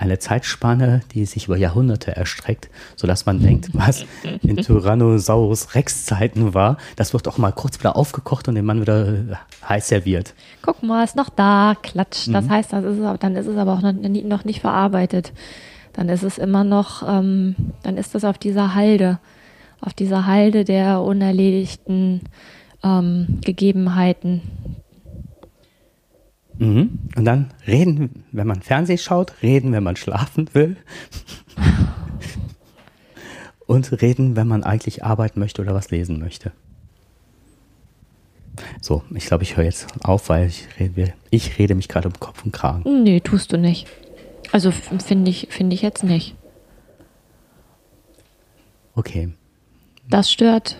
Speaker 1: eine Zeitspanne, die sich über Jahrhunderte erstreckt, sodass man denkt, *laughs* was in Tyrannosaurus Rex Zeiten war, das wird auch mal kurz wieder aufgekocht und den Mann wieder äh, heiß serviert.
Speaker 2: Guck mal, ist noch da, klatsch. Das mhm. heißt, das ist, dann ist es aber auch noch nicht verarbeitet. Dann ist es immer noch, ähm, dann ist es auf dieser Halde, auf dieser Halde der unerledigten ähm, Gegebenheiten,
Speaker 1: Mhm. Und dann reden, wenn man Fernsehen schaut, reden, wenn man schlafen will. *laughs* und reden, wenn man eigentlich arbeiten möchte oder was lesen möchte. So, ich glaube, ich höre jetzt auf, weil ich rede, ich rede mich gerade um Kopf und Kragen.
Speaker 2: Nee, tust du nicht. Also finde ich, finde ich jetzt nicht.
Speaker 1: Okay.
Speaker 2: Das stört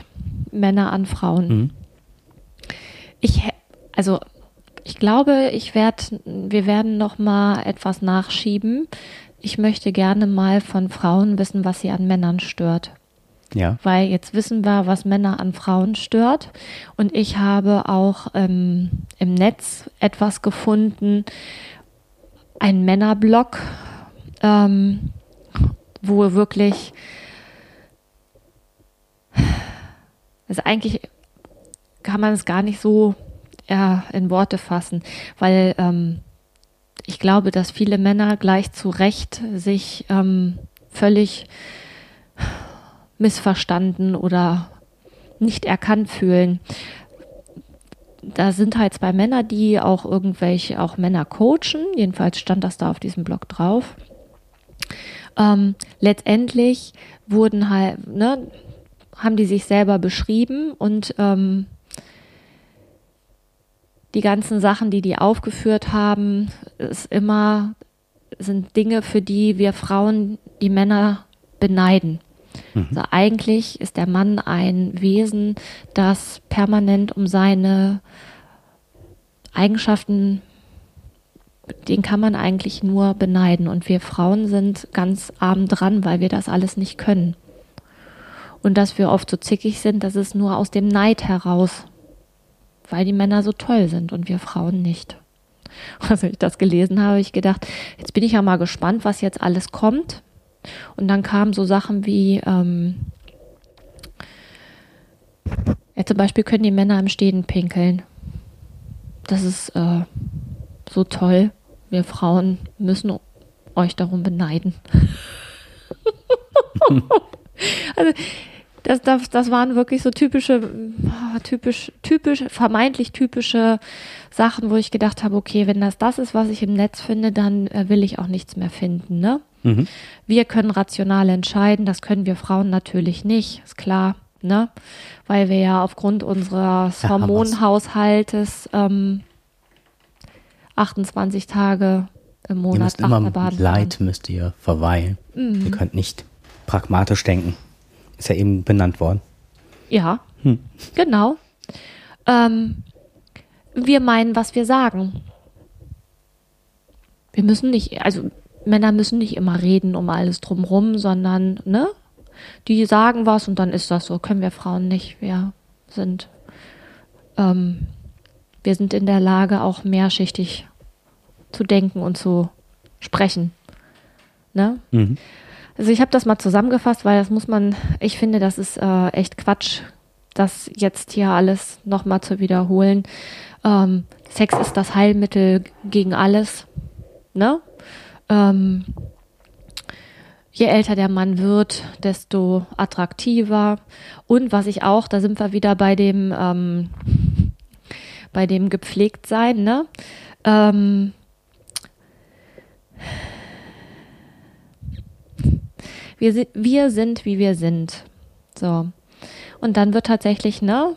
Speaker 2: Männer an Frauen. Mhm. Ich, also ich glaube, ich werd, wir werden noch mal etwas nachschieben. Ich möchte gerne mal von Frauen wissen, was sie an Männern stört.
Speaker 1: Ja.
Speaker 2: Weil jetzt wissen wir, was Männer an Frauen stört. Und ich habe auch ähm, im Netz etwas gefunden, ein Männerblog, ähm, wo wirklich, also eigentlich kann man es gar nicht so ja, in Worte fassen, weil ähm, ich glaube, dass viele Männer gleich zu Recht sich ähm, völlig missverstanden oder nicht erkannt fühlen. Da sind halt zwei Männer, die auch irgendwelche, auch Männer coachen. Jedenfalls stand das da auf diesem Blog drauf. Ähm, letztendlich wurden halt, ne, haben die sich selber beschrieben und ähm, die ganzen Sachen, die die aufgeführt haben, ist immer sind Dinge, für die wir Frauen die Männer beneiden. Mhm. Also eigentlich ist der Mann ein Wesen, das permanent um seine Eigenschaften, den kann man eigentlich nur beneiden. Und wir Frauen sind ganz arm dran, weil wir das alles nicht können. Und dass wir oft so zickig sind, das ist nur aus dem Neid heraus, weil die Männer so toll sind und wir Frauen nicht. *laughs* als ich das gelesen habe, habe ich gedacht, jetzt bin ich ja mal gespannt, was jetzt alles kommt. Und dann kamen so Sachen wie, ähm, ja, zum Beispiel können die Männer im Stehen pinkeln. Das ist äh, so toll. Wir Frauen müssen euch darum beneiden. *laughs* also das, das, das waren wirklich so typische, typisch, typisch, vermeintlich typische Sachen, wo ich gedacht habe, okay, wenn das das ist, was ich im Netz finde, dann äh, will ich auch nichts mehr finden. Ne? Mhm. Wir können rational entscheiden, das können wir Frauen natürlich nicht, ist klar, ne? Weil wir ja aufgrund unseres ja, Hormonhaushaltes ähm, 28 Tage im Monat ihr
Speaker 1: müsst immer Leid müsst ihr verweilen. Mhm. Ihr könnt nicht pragmatisch denken. Ist ja eben benannt worden.
Speaker 2: Ja, hm. genau. Ähm, wir meinen, was wir sagen. Wir müssen nicht, also Männer müssen nicht immer reden um alles drumrum, sondern, ne? Die sagen was und dann ist das so. Können wir Frauen nicht. Wir sind, ähm, wir sind in der Lage, auch mehrschichtig zu denken und zu sprechen. Ne? Mhm. Also ich habe das mal zusammengefasst, weil das muss man, ich finde, das ist äh, echt Quatsch, das jetzt hier alles nochmal zu wiederholen. Ähm, Sex ist das Heilmittel gegen alles. Ne? Ähm, je älter der Mann wird, desto attraktiver. Und was ich auch, da sind wir wieder bei dem, ähm, bei dem gepflegt sein, ne? Ähm, Wir, wir sind, wie wir sind. So. Und dann wird tatsächlich, ne?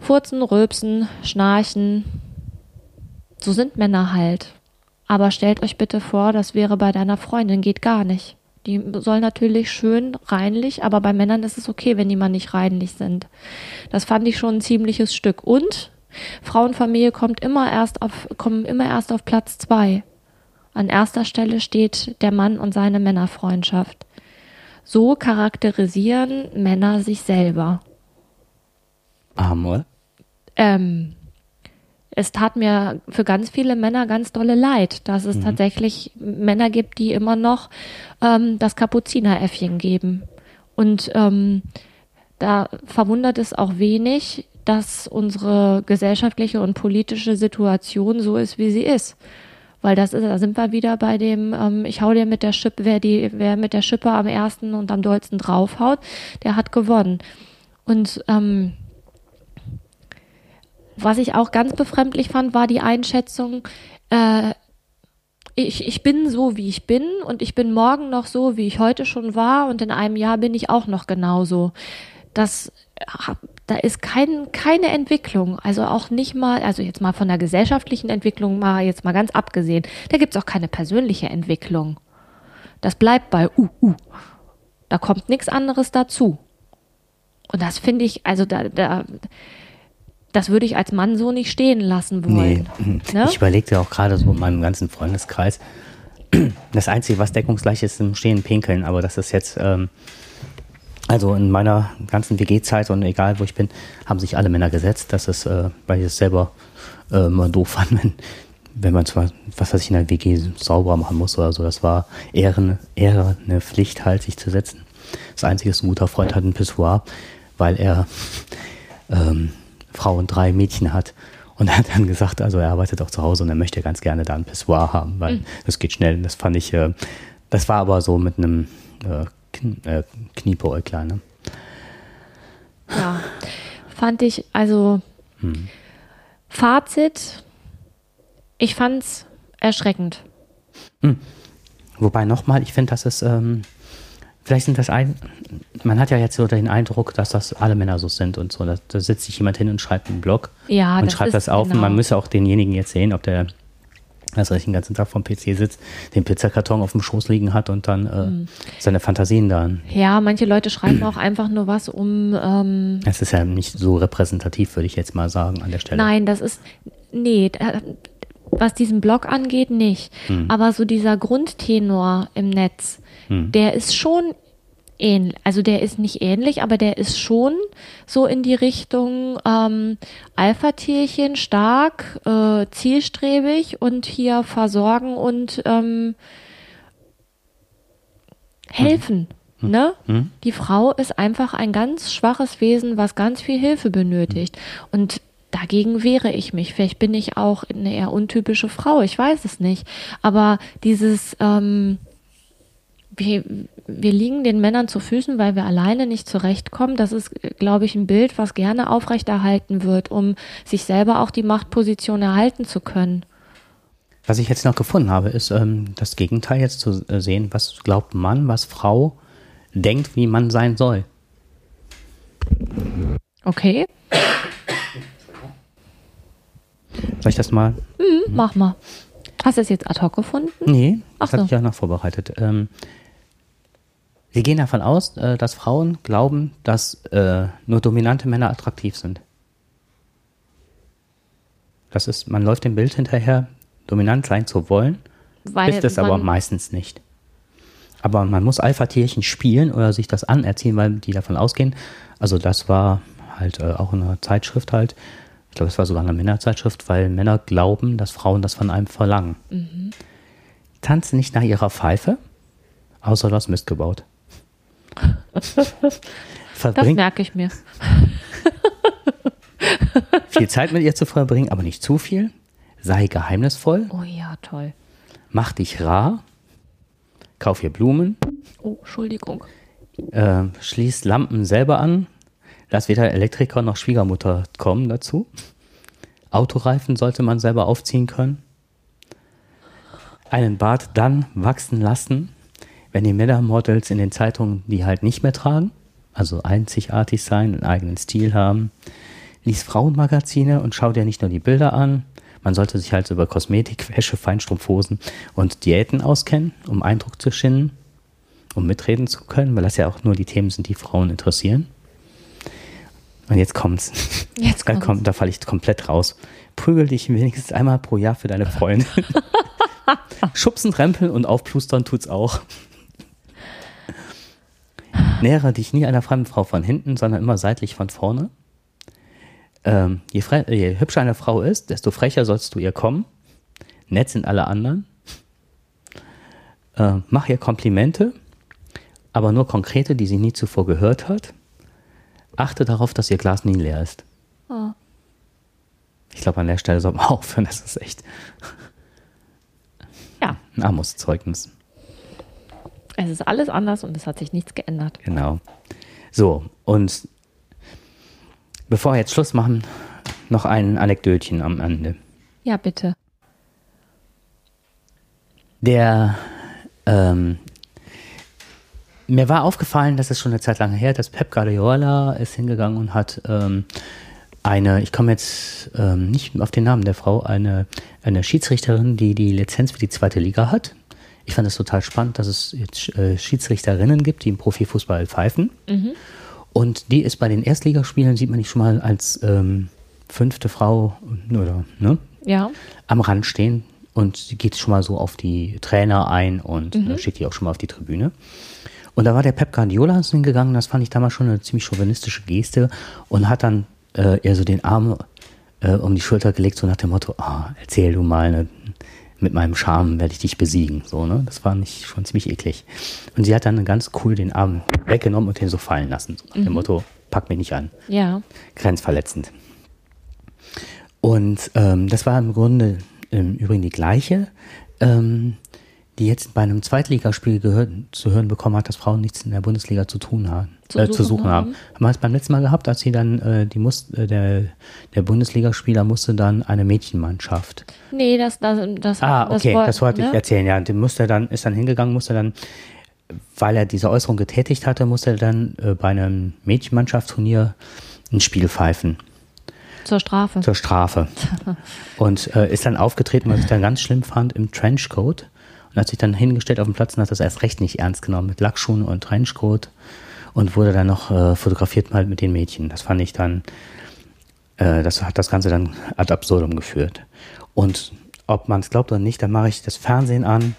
Speaker 2: Furzen, Rülpsen, Schnarchen. So sind Männer halt. Aber stellt euch bitte vor, das wäre bei deiner Freundin, geht gar nicht. Die soll natürlich schön reinlich, aber bei Männern ist es okay, wenn die mal nicht reinlich sind. Das fand ich schon ein ziemliches Stück. Und Frauenfamilie kommt immer erst auf, kommen immer erst auf Platz zwei. An erster Stelle steht der Mann und seine Männerfreundschaft. So charakterisieren Männer sich selber.
Speaker 1: Amor?
Speaker 2: Ähm, es tat mir für ganz viele Männer ganz dolle leid, dass es mhm. tatsächlich Männer gibt, die immer noch ähm, das Kapuzineräffchen geben. Und ähm, da verwundert es auch wenig, dass unsere gesellschaftliche und politische Situation so ist, wie sie ist. Weil das ist, da sind wir wieder bei dem, ähm, ich hau dir mit der Schippe, wer die, wer mit der Schippe am ersten und am dollsten draufhaut, der hat gewonnen. Und ähm, was ich auch ganz befremdlich fand, war die Einschätzung, äh, ich, ich bin so, wie ich bin und ich bin morgen noch so, wie ich heute schon war und in einem Jahr bin ich auch noch genauso. Das da ist kein, keine Entwicklung, also auch nicht mal, also jetzt mal von der gesellschaftlichen Entwicklung mal jetzt mal ganz abgesehen, da gibt es auch keine persönliche Entwicklung. Das bleibt bei uh, uh. Da kommt nichts anderes dazu. Und das finde ich, also da, da, das würde ich als Mann so nicht stehen lassen wollen.
Speaker 1: Nee. Ne? Ich überlegte auch gerade so in meinem ganzen Freundeskreis, das Einzige, was deckungsgleich ist, im Stehen pinkeln, aber das ist jetzt, ähm, also in meiner ganzen WG-Zeit und egal wo ich bin, haben sich alle Männer gesetzt. Das ist, äh, weil ich es selber äh, mal doof *laughs* fand, wenn, wenn man zwar, was weiß ich, in der WG sauber machen muss oder so. Das war eher eine, eher eine Pflicht halt, sich zu setzen. Das Einzige ist, ein guter Freund hat ein Pissoir, weil er *laughs* ähm, Frau und drei Mädchen hat. Und er hat dann gesagt, also er arbeitet auch zu Hause und er möchte ganz gerne da ein Pissoir haben, weil mhm. das geht schnell. Das fand ich, äh, das war aber so mit einem äh, Kn äh, Kniepeäugler, ne?
Speaker 2: Ja, fand ich, also hm. Fazit, ich fand's erschreckend.
Speaker 1: Hm. Wobei nochmal, ich finde, dass es, ähm, vielleicht sind das ein, man hat ja jetzt so den Eindruck, dass das alle Männer so sind und so. Da, da sitzt sich jemand hin und schreibt einen Blog
Speaker 2: ja,
Speaker 1: und schreibt das auf
Speaker 2: genau.
Speaker 1: und man müsse auch denjenigen jetzt sehen, ob der dass er den ganzen Tag vom PC sitzt, den Pizzakarton auf dem Schoß liegen hat und dann äh, mhm. seine Fantasien dann.
Speaker 2: Ja, manche Leute schreiben auch einfach nur was, um. Ähm
Speaker 1: das ist ja nicht so repräsentativ, würde ich jetzt mal sagen, an der Stelle.
Speaker 2: Nein, das ist. Nee, was diesen Blog angeht, nicht. Mhm. Aber so dieser Grundtenor im Netz, mhm. der ist schon ähnlich, also der ist nicht ähnlich, aber der ist schon so in die Richtung ähm, Alpha-Tierchen, stark, äh, zielstrebig und hier versorgen und ähm, helfen. Mhm. Ne? Mhm. Die Frau ist einfach ein ganz schwaches Wesen, was ganz viel Hilfe benötigt. Und dagegen wehre ich mich. Vielleicht bin ich auch eine eher untypische Frau, ich weiß es nicht. Aber dieses ähm, wir, wir liegen den Männern zu Füßen, weil wir alleine nicht zurechtkommen. Das ist, glaube ich, ein Bild, was gerne aufrechterhalten wird, um sich selber auch die Machtposition erhalten zu können.
Speaker 1: Was ich jetzt noch gefunden habe, ist ähm, das Gegenteil jetzt zu äh, sehen. Was glaubt Mann, was Frau denkt, wie Mann sein soll?
Speaker 2: Okay.
Speaker 1: Soll ich das mal?
Speaker 2: Mhm, mach mal. Hast du es jetzt ad hoc gefunden?
Speaker 1: Nee, das so. hatte ich ja noch vorbereitet. Ähm, wir gehen davon aus, äh, dass Frauen glauben, dass äh, nur dominante Männer attraktiv sind. Das ist, man läuft dem Bild hinterher, dominant sein zu wollen, Weil ist es aber meistens nicht. Aber man muss Alpha-Tierchen spielen oder sich das anerziehen, weil die davon ausgehen. Also das war halt äh, auch in einer Zeitschrift halt. Ich glaube, es war sogar eine Männerzeitschrift, weil Männer glauben, dass Frauen das von einem verlangen. Mhm. Tanzen nicht nach ihrer Pfeife, außer du hast Mist gebaut
Speaker 2: das merke ich mir. *laughs*
Speaker 1: viel Zeit mit ihr zu verbringen, aber nicht zu viel. Sei geheimnisvoll.
Speaker 2: Oh ja, toll.
Speaker 1: Mach dich rar. Kauf ihr Blumen.
Speaker 2: Oh, Entschuldigung.
Speaker 1: Äh, schließ Lampen selber an. Lass weder Elektriker noch Schwiegermutter kommen dazu. Autoreifen sollte man selber aufziehen können. Einen Bart dann wachsen lassen wenn die Männermodels in den Zeitungen die halt nicht mehr tragen, also einzigartig sein, einen eigenen Stil haben, lies Frauenmagazine und schau dir nicht nur die Bilder an, man sollte sich halt über Kosmetik, Wäsche, Feinstrumpfhosen und Diäten auskennen, um Eindruck zu schinden, um mitreden zu können, weil das ja auch nur die Themen sind, die Frauen interessieren. Und jetzt kommt's.
Speaker 2: Jetzt *laughs*
Speaker 1: kommt's. Da, kommt, da falle ich komplett raus. Prügel dich wenigstens einmal pro Jahr für deine Freundin. *laughs* Schubsen, rempeln und aufplustern tut's auch. Nähere dich nie einer fremden Frau von hinten, sondern immer seitlich von vorne. Ähm, je, je, hübscher eine Frau ist, desto frecher sollst du ihr kommen. Nett sind alle anderen. Äh, mach ihr Komplimente, aber nur konkrete, die sie nie zuvor gehört hat. Achte darauf, dass ihr Glas nie leer ist. Oh. Ich glaube, an der Stelle soll man *laughs* aufhören. Das ist echt
Speaker 2: ja.
Speaker 1: ein Armutszeugnis.
Speaker 2: Es ist alles anders und es hat sich nichts geändert.
Speaker 1: Genau. So, und bevor wir jetzt Schluss machen, noch ein Anekdötchen am Ende.
Speaker 2: Ja, bitte.
Speaker 1: Der, ähm, mir war aufgefallen, das ist schon eine Zeit lang her, dass Pep Guardiola ist hingegangen und hat ähm, eine, ich komme jetzt ähm, nicht auf den Namen der Frau, eine, eine Schiedsrichterin, die die Lizenz für die zweite Liga hat, ich fand es total spannend, dass es jetzt äh, Schiedsrichterinnen gibt, die im Profifußball pfeifen. Mhm. Und die ist bei den Erstligaspielen, sieht man nicht schon mal als ähm, fünfte Frau oder, ne?
Speaker 2: Ja.
Speaker 1: Am Rand stehen und geht schon mal so auf die Trainer ein und mhm. äh, schickt die auch schon mal auf die Tribüne. Und da war der Pep Guardiola hingegangen, das fand ich damals schon eine ziemlich chauvinistische Geste und hat dann äh, eher so den Arm äh, um die Schulter gelegt, so nach dem Motto, ah, erzähl du mal eine mit meinem Charme werde ich dich besiegen. So, ne? Das war nicht schon ziemlich eklig. Und sie hat dann ganz cool den Arm weggenommen und den so fallen lassen. So nach mhm. dem Motto, pack mich nicht an.
Speaker 2: Ja.
Speaker 1: Grenzverletzend. Und ähm, das war im Grunde im Übrigen die gleiche, ähm, die jetzt bei einem Zweitligaspiel gehört, zu hören bekommen hat, dass Frauen nichts in der Bundesliga zu tun haben, zu, äh, suchen, zu suchen haben. haben. Haben wir es beim letzten Mal gehabt, als sie dann, äh, die muss, äh, der, der Bundesligaspieler musste dann eine Mädchenmannschaft.
Speaker 2: Nee, das, das, das
Speaker 1: Ah, okay, das, das wollte ne? ich erzählen, ja. Die musste dann, ist dann hingegangen, musste dann, weil er diese Äußerung getätigt hatte, musste er dann äh, bei einem Mädchenmannschaftsturnier ein Spiel pfeifen.
Speaker 2: Zur Strafe.
Speaker 1: Zur Strafe. *laughs* und äh, ist dann aufgetreten, was ich dann ganz schlimm fand, im Trenchcoat und hat sich dann hingestellt auf dem Platz und hat das erst recht nicht ernst genommen mit Lackschuhen und Trenchcoat und wurde dann noch äh, fotografiert mal mit den Mädchen. Das fand ich dann, äh, das hat das Ganze dann ad absurdum geführt. Und ob man es glaubt oder nicht, dann mache ich das Fernsehen an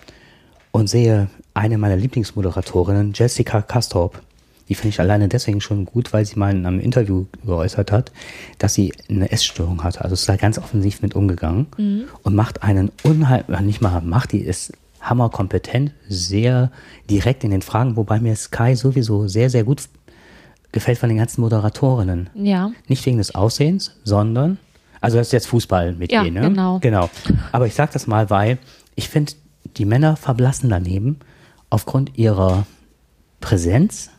Speaker 1: und sehe eine meiner Lieblingsmoderatorinnen, Jessica Castorp. Die finde ich alleine deswegen schon gut, weil sie mal in einem Interview geäußert hat, dass sie eine Essstörung hatte. Also ist da ganz offensiv mit umgegangen mhm. und macht einen unheimlich, nicht mal macht, die ist hammerkompetent, sehr direkt in den Fragen, wobei mir Sky sowieso sehr, sehr gut gefällt von den ganzen Moderatorinnen.
Speaker 2: Ja.
Speaker 1: Nicht wegen des Aussehens, sondern, also das ist jetzt Fußball mit
Speaker 2: ja,
Speaker 1: ihr, ne?
Speaker 2: Genau.
Speaker 1: Genau. Aber ich sage das mal, weil ich finde, die Männer verblassen daneben aufgrund ihrer Präsenz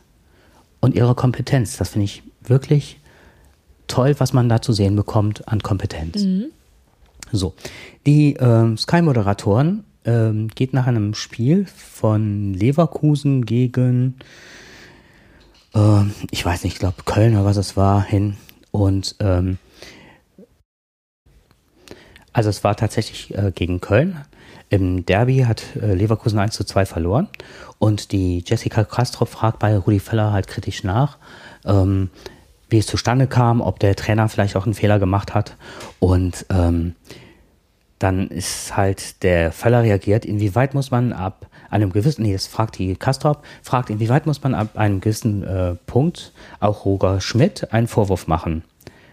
Speaker 1: und ihrer Kompetenz. Das finde ich wirklich toll, was man da zu sehen bekommt an Kompetenz. Mhm. So, die äh, Sky-Moderatoren ähm, geht nach einem Spiel von Leverkusen gegen, äh, ich weiß nicht, ich glaube Köln oder was es war, hin. Und ähm, also es war tatsächlich äh, gegen Köln. Im Derby hat äh, Leverkusen 1 zu 2 verloren. Und die Jessica Castro fragt bei Rudi Feller halt kritisch nach, ähm, wie es zustande kam, ob der Trainer vielleicht auch einen Fehler gemacht hat. Und ähm, dann ist halt der Feller reagiert, inwieweit muss man ab einem gewissen, nee, das fragt die Kastrop, fragt, inwieweit muss man ab einem gewissen äh, Punkt auch Roger Schmidt einen Vorwurf machen.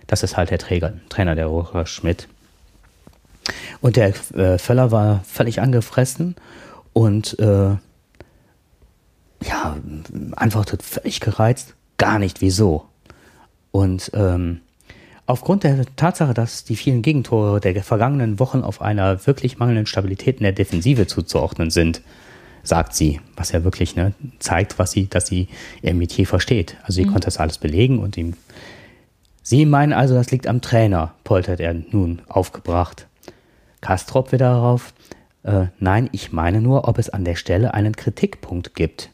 Speaker 1: Das ist halt der Träger, Trainer, der Roger Schmidt. Und der äh, Völler war völlig angefressen und äh, ja, antwortet völlig gereizt, gar nicht wieso. Und ähm, Aufgrund der Tatsache, dass die vielen Gegentore der vergangenen Wochen auf einer wirklich mangelnden Stabilität in der Defensive zuzuordnen sind, sagt sie, was ja wirklich ne, zeigt, was sie, dass sie ihr Metier versteht. Also sie mhm. konnte das alles belegen und ihm. Sie meinen also, das liegt am Trainer, poltert er nun aufgebracht. Kastrop wieder darauf, äh, nein, ich meine nur, ob es an der Stelle einen Kritikpunkt gibt.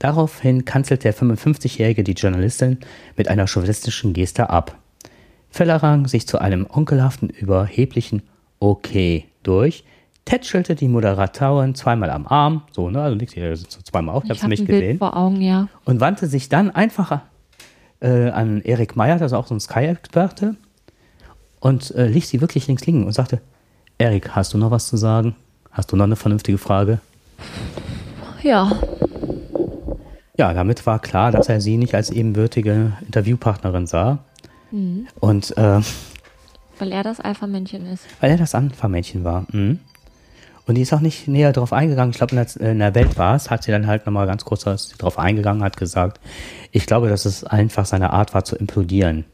Speaker 1: Daraufhin kanzelt der 55-Jährige die Journalistin mit einer chauvinistischen Geste ab. Fellerang sich zu einem onkelhaften, überheblichen Okay durch, tätschelte die Moderatorin zweimal am Arm, so, ne, also liegt hier so zweimal auf, ich, ich habe nicht gesehen. Bild
Speaker 2: vor Augen, ja.
Speaker 1: Und wandte sich dann einfach äh, an Erik Meyer, das ist auch so ein Sky-Experte, und äh, ließ sie wirklich links liegen und sagte, Erik, hast du noch was zu sagen? Hast du noch eine vernünftige Frage?
Speaker 2: Ja.
Speaker 1: Ja, damit war klar, dass er sie nicht als ebenbürtige Interviewpartnerin sah, Mhm. Und äh,
Speaker 2: weil er das Alpha-Männchen ist.
Speaker 1: Weil er das Alpha-Männchen war. Mhm. Und die ist auch nicht näher darauf eingegangen. Ich glaube, in, in, der Welt war es, hat sie dann halt nochmal ganz kurz darauf eingegangen, hat gesagt, ich glaube, dass es einfach seine Art war zu implodieren.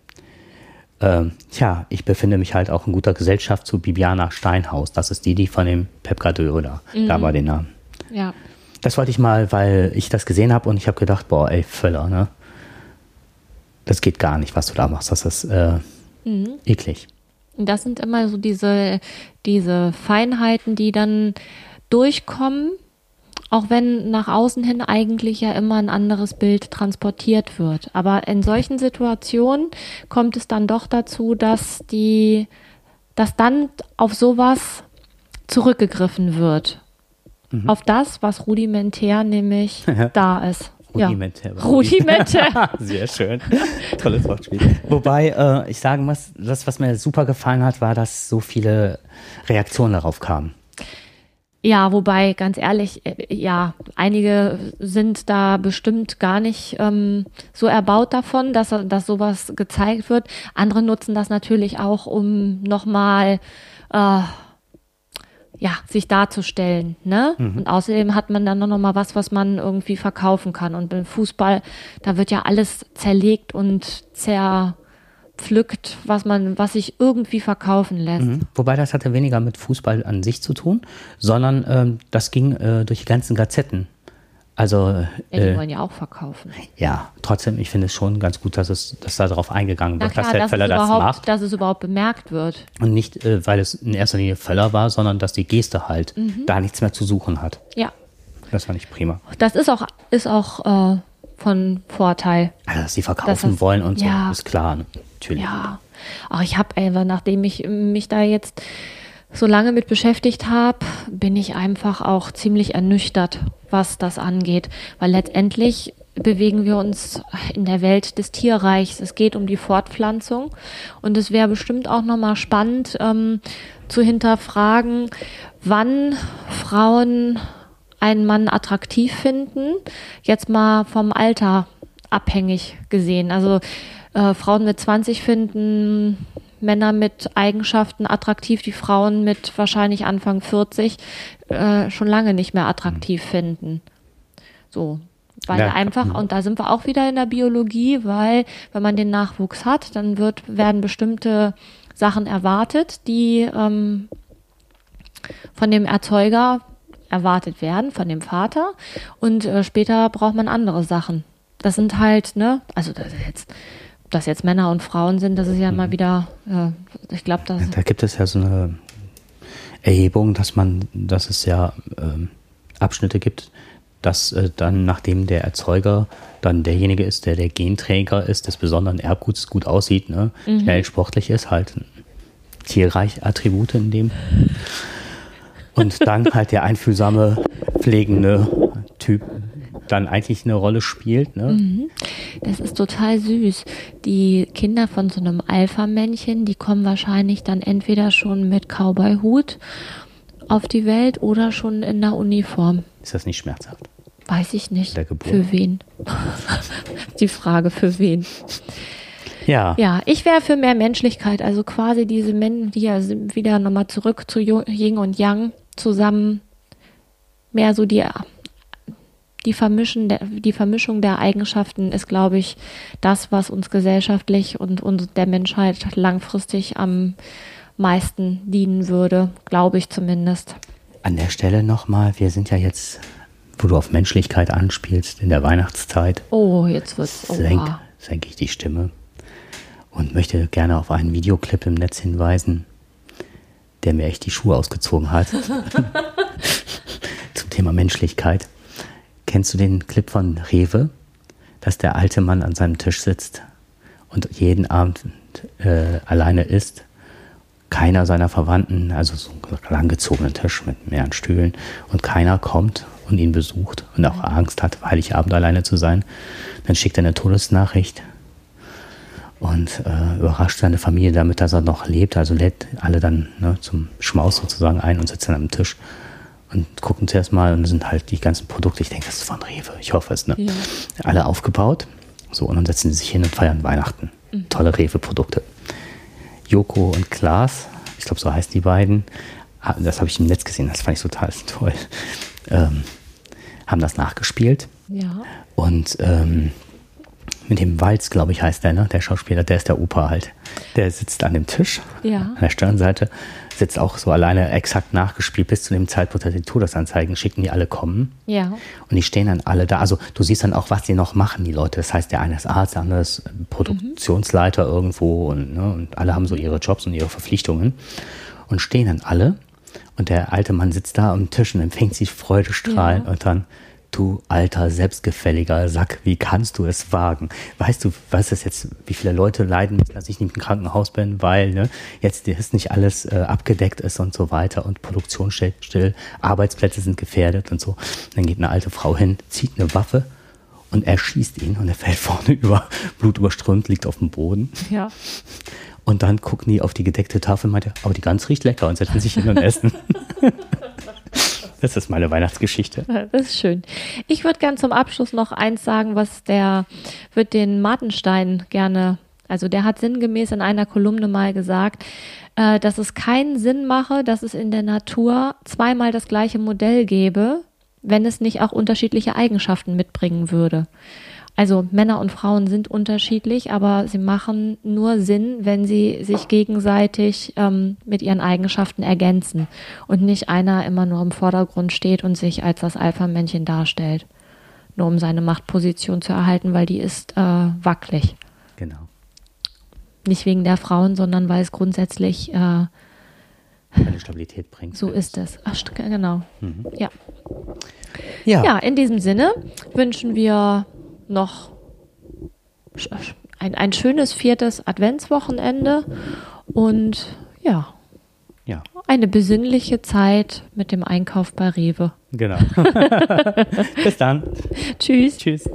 Speaker 1: Ähm, tja, ich befinde mich halt auch in guter Gesellschaft zu Bibiana Steinhaus. Das ist die, die von dem Pep Guardiola, mhm. da war den Namen.
Speaker 2: Ja.
Speaker 1: Das wollte ich mal, weil ich das gesehen habe und ich habe gedacht, boah, ey, Völler, ne? Das geht gar nicht, was du da machst. Das ist äh, mhm. eklig.
Speaker 2: Das sind immer so diese, diese Feinheiten, die dann durchkommen, auch wenn nach außen hin eigentlich ja immer ein anderes Bild transportiert wird. Aber in solchen Situationen kommt es dann doch dazu, dass die, dass dann auf sowas zurückgegriffen wird. Mhm. Auf das, was rudimentär nämlich *laughs* da ist.
Speaker 1: Rudimentär.
Speaker 2: Ja. Rudimentär. *laughs*
Speaker 1: Sehr schön. Tolles Wortspiel. Wobei äh, ich sagen muss, das, was mir super gefallen hat, war, dass so viele Reaktionen darauf kamen.
Speaker 2: Ja, wobei, ganz ehrlich, äh, ja, einige sind da bestimmt gar nicht ähm, so erbaut davon, dass, dass sowas gezeigt wird. Andere nutzen das natürlich auch, um nochmal äh, ja, sich darzustellen. Ne? Mhm. Und außerdem hat man dann noch mal was, was man irgendwie verkaufen kann. Und beim Fußball, da wird ja alles zerlegt und zer, pflückt, was man, was sich irgendwie verkaufen lässt. Mhm.
Speaker 1: Wobei das hatte weniger mit Fußball an sich zu tun, sondern ähm, das ging äh, durch die ganzen Gazetten. Also, ja,
Speaker 2: die äh, wollen ja auch verkaufen.
Speaker 1: Ja, trotzdem, ich finde es schon ganz gut, dass es, dass da darauf eingegangen wird,
Speaker 2: klar, dass der Völler das macht. Dass es überhaupt bemerkt wird.
Speaker 1: Und nicht, äh, weil es in erster Linie Völler war, sondern dass die Geste halt mhm. da nichts mehr zu suchen hat.
Speaker 2: Ja.
Speaker 1: Das fand ich prima.
Speaker 2: Das ist auch, ist auch äh, von Vorteil.
Speaker 1: Also, dass sie verkaufen das, wollen und so, ja, ist klar, natürlich.
Speaker 2: Ja. Ach, ich habe einfach, nachdem ich mich da jetzt so lange mit beschäftigt habe, bin ich einfach auch ziemlich ernüchtert, was das angeht. Weil letztendlich bewegen wir uns in der Welt des Tierreichs. Es geht um die Fortpflanzung. Und es wäre bestimmt auch nochmal spannend ähm, zu hinterfragen, wann Frauen einen Mann attraktiv finden. Jetzt mal vom Alter abhängig gesehen. Also äh, Frauen mit 20 finden Männer mit Eigenschaften attraktiv, die Frauen mit wahrscheinlich Anfang 40 äh, schon lange nicht mehr attraktiv mhm. finden. So. Weil ja. einfach, und da sind wir auch wieder in der Biologie, weil wenn man den Nachwuchs hat, dann wird, werden bestimmte Sachen erwartet, die ähm, von dem Erzeuger erwartet werden, von dem Vater. Und äh, später braucht man andere Sachen. Das sind halt, ne, also das ist jetzt dass jetzt Männer und Frauen sind, das ist ja immer mhm. wieder, äh, ich glaube, dass.
Speaker 1: Da gibt es ja so eine Erhebung, dass man, dass es ja äh, Abschnitte gibt, dass äh, dann, nachdem der Erzeuger dann derjenige ist, der der Genträger ist, des besonderen Erbguts gut aussieht, ne? Mhm. schnell sportlich ist, halt tierreich Attribute in dem. Und dann halt der einfühlsame, pflegende Typ dann eigentlich eine Rolle spielt. Ne? Mhm.
Speaker 2: Das ist total süß. Die Kinder von so einem Alpha-Männchen, die kommen wahrscheinlich dann entweder schon mit Cowboy-Hut auf die Welt oder schon in der Uniform.
Speaker 1: Ist das nicht schmerzhaft?
Speaker 2: Weiß ich nicht. Für wen? *laughs* die Frage, für wen?
Speaker 1: Ja.
Speaker 2: Ja, ich wäre für mehr Menschlichkeit, also quasi diese Menschen, die ja wieder nochmal zurück zu Yin und Yang zusammen mehr so die die, Vermischen, die Vermischung der Eigenschaften ist, glaube ich, das, was uns gesellschaftlich und, und der Menschheit langfristig am meisten dienen würde, glaube ich zumindest.
Speaker 1: An der Stelle nochmal, wir sind ja jetzt, wo du auf Menschlichkeit anspielst, in der Weihnachtszeit.
Speaker 2: Oh, jetzt wird's.
Speaker 1: Senk, senke ich die Stimme und möchte gerne auf einen Videoclip im Netz hinweisen, der mir echt die Schuhe ausgezogen hat. *laughs* *laughs* Zum Thema Menschlichkeit. Kennst du den Clip von Rewe, dass der alte Mann an seinem Tisch sitzt und jeden Abend äh, alleine isst? Keiner seiner Verwandten, also so ein langgezogener Tisch mit mehreren Stühlen und keiner kommt und ihn besucht und auch Angst hat, Heiligabend alleine zu sein. Dann schickt er eine Todesnachricht und äh, überrascht seine Familie damit, dass er noch lebt. Also lädt alle dann ne, zum Schmaus sozusagen ein und sitzt dann am Tisch und gucken zuerst mal und sind halt die ganzen Produkte, ich denke, das ist von Rewe, ich hoffe es, ne? Ja. Alle aufgebaut. So, und dann setzen sie sich hin und feiern Weihnachten. Mhm. Tolle Rewe-Produkte. Joko und Klaas, ich glaube, so heißen die beiden, das habe ich im Netz gesehen, das fand ich total *laughs* toll, ähm, haben das nachgespielt.
Speaker 2: Ja.
Speaker 1: Und ähm, mit dem Walz, glaube ich, heißt der, ne? Der Schauspieler, der ist der Opa halt. Der sitzt an dem Tisch,
Speaker 2: ja.
Speaker 1: an der Stirnseite, sitzt auch so alleine exakt nachgespielt. Bis zu dem Zeitpunkt, dass die Todesanzeigen schicken, die alle kommen.
Speaker 2: Ja.
Speaker 1: Und die stehen dann alle da. Also du siehst dann auch, was die noch machen, die Leute. Das heißt, der eine ist Arzt, der andere ist Produktionsleiter mhm. irgendwo und, ne, und alle haben so ihre Jobs und ihre Verpflichtungen und stehen dann alle. Und der alte Mann sitzt da am Tisch und empfängt sich Freudestrahlen ja. und dann du alter, selbstgefälliger Sack, wie kannst du es wagen? Weißt du, was ist jetzt, wie viele Leute leiden müssen, dass ich nicht im Krankenhaus bin, weil ne, jetzt ist nicht alles äh, abgedeckt ist und so weiter und Produktion steht still, Arbeitsplätze sind gefährdet und so. Und dann geht eine alte Frau hin, zieht eine Waffe und erschießt ihn und er fällt *laughs* vorne über, blutüberströmt, liegt auf dem Boden.
Speaker 2: Ja.
Speaker 1: Und dann gucken die auf die gedeckte Tafel und meinte, aber die Gans riecht lecker und setzen sich hin und essen. *laughs* Das ist meine Weihnachtsgeschichte.
Speaker 2: Das ist schön. Ich würde gern zum Abschluss noch eins sagen, was der wird den Martenstein gerne, also der hat sinngemäß in einer Kolumne mal gesagt, äh, dass es keinen Sinn mache, dass es in der Natur zweimal das gleiche Modell gäbe, wenn es nicht auch unterschiedliche Eigenschaften mitbringen würde. Also Männer und Frauen sind unterschiedlich, aber sie machen nur Sinn, wenn sie sich gegenseitig ähm, mit ihren Eigenschaften ergänzen und nicht einer immer nur im Vordergrund steht und sich als das Alpha-Männchen darstellt, nur um seine Machtposition zu erhalten, weil die ist äh, wackelig.
Speaker 1: Genau.
Speaker 2: Nicht wegen der Frauen, sondern weil es grundsätzlich äh,
Speaker 1: Eine Stabilität bringt.
Speaker 2: so ist es. Ach, genau.
Speaker 1: Mhm.
Speaker 2: Ja.
Speaker 1: Ja.
Speaker 2: Ja, in diesem Sinne wünschen wir noch ein, ein schönes viertes Adventswochenende und ja,
Speaker 1: Ja,
Speaker 2: eine besinnliche Zeit mit dem Einkauf bei Rewe.
Speaker 1: genau. *laughs* Bis dann.
Speaker 2: Tschüss.
Speaker 1: Tschüss.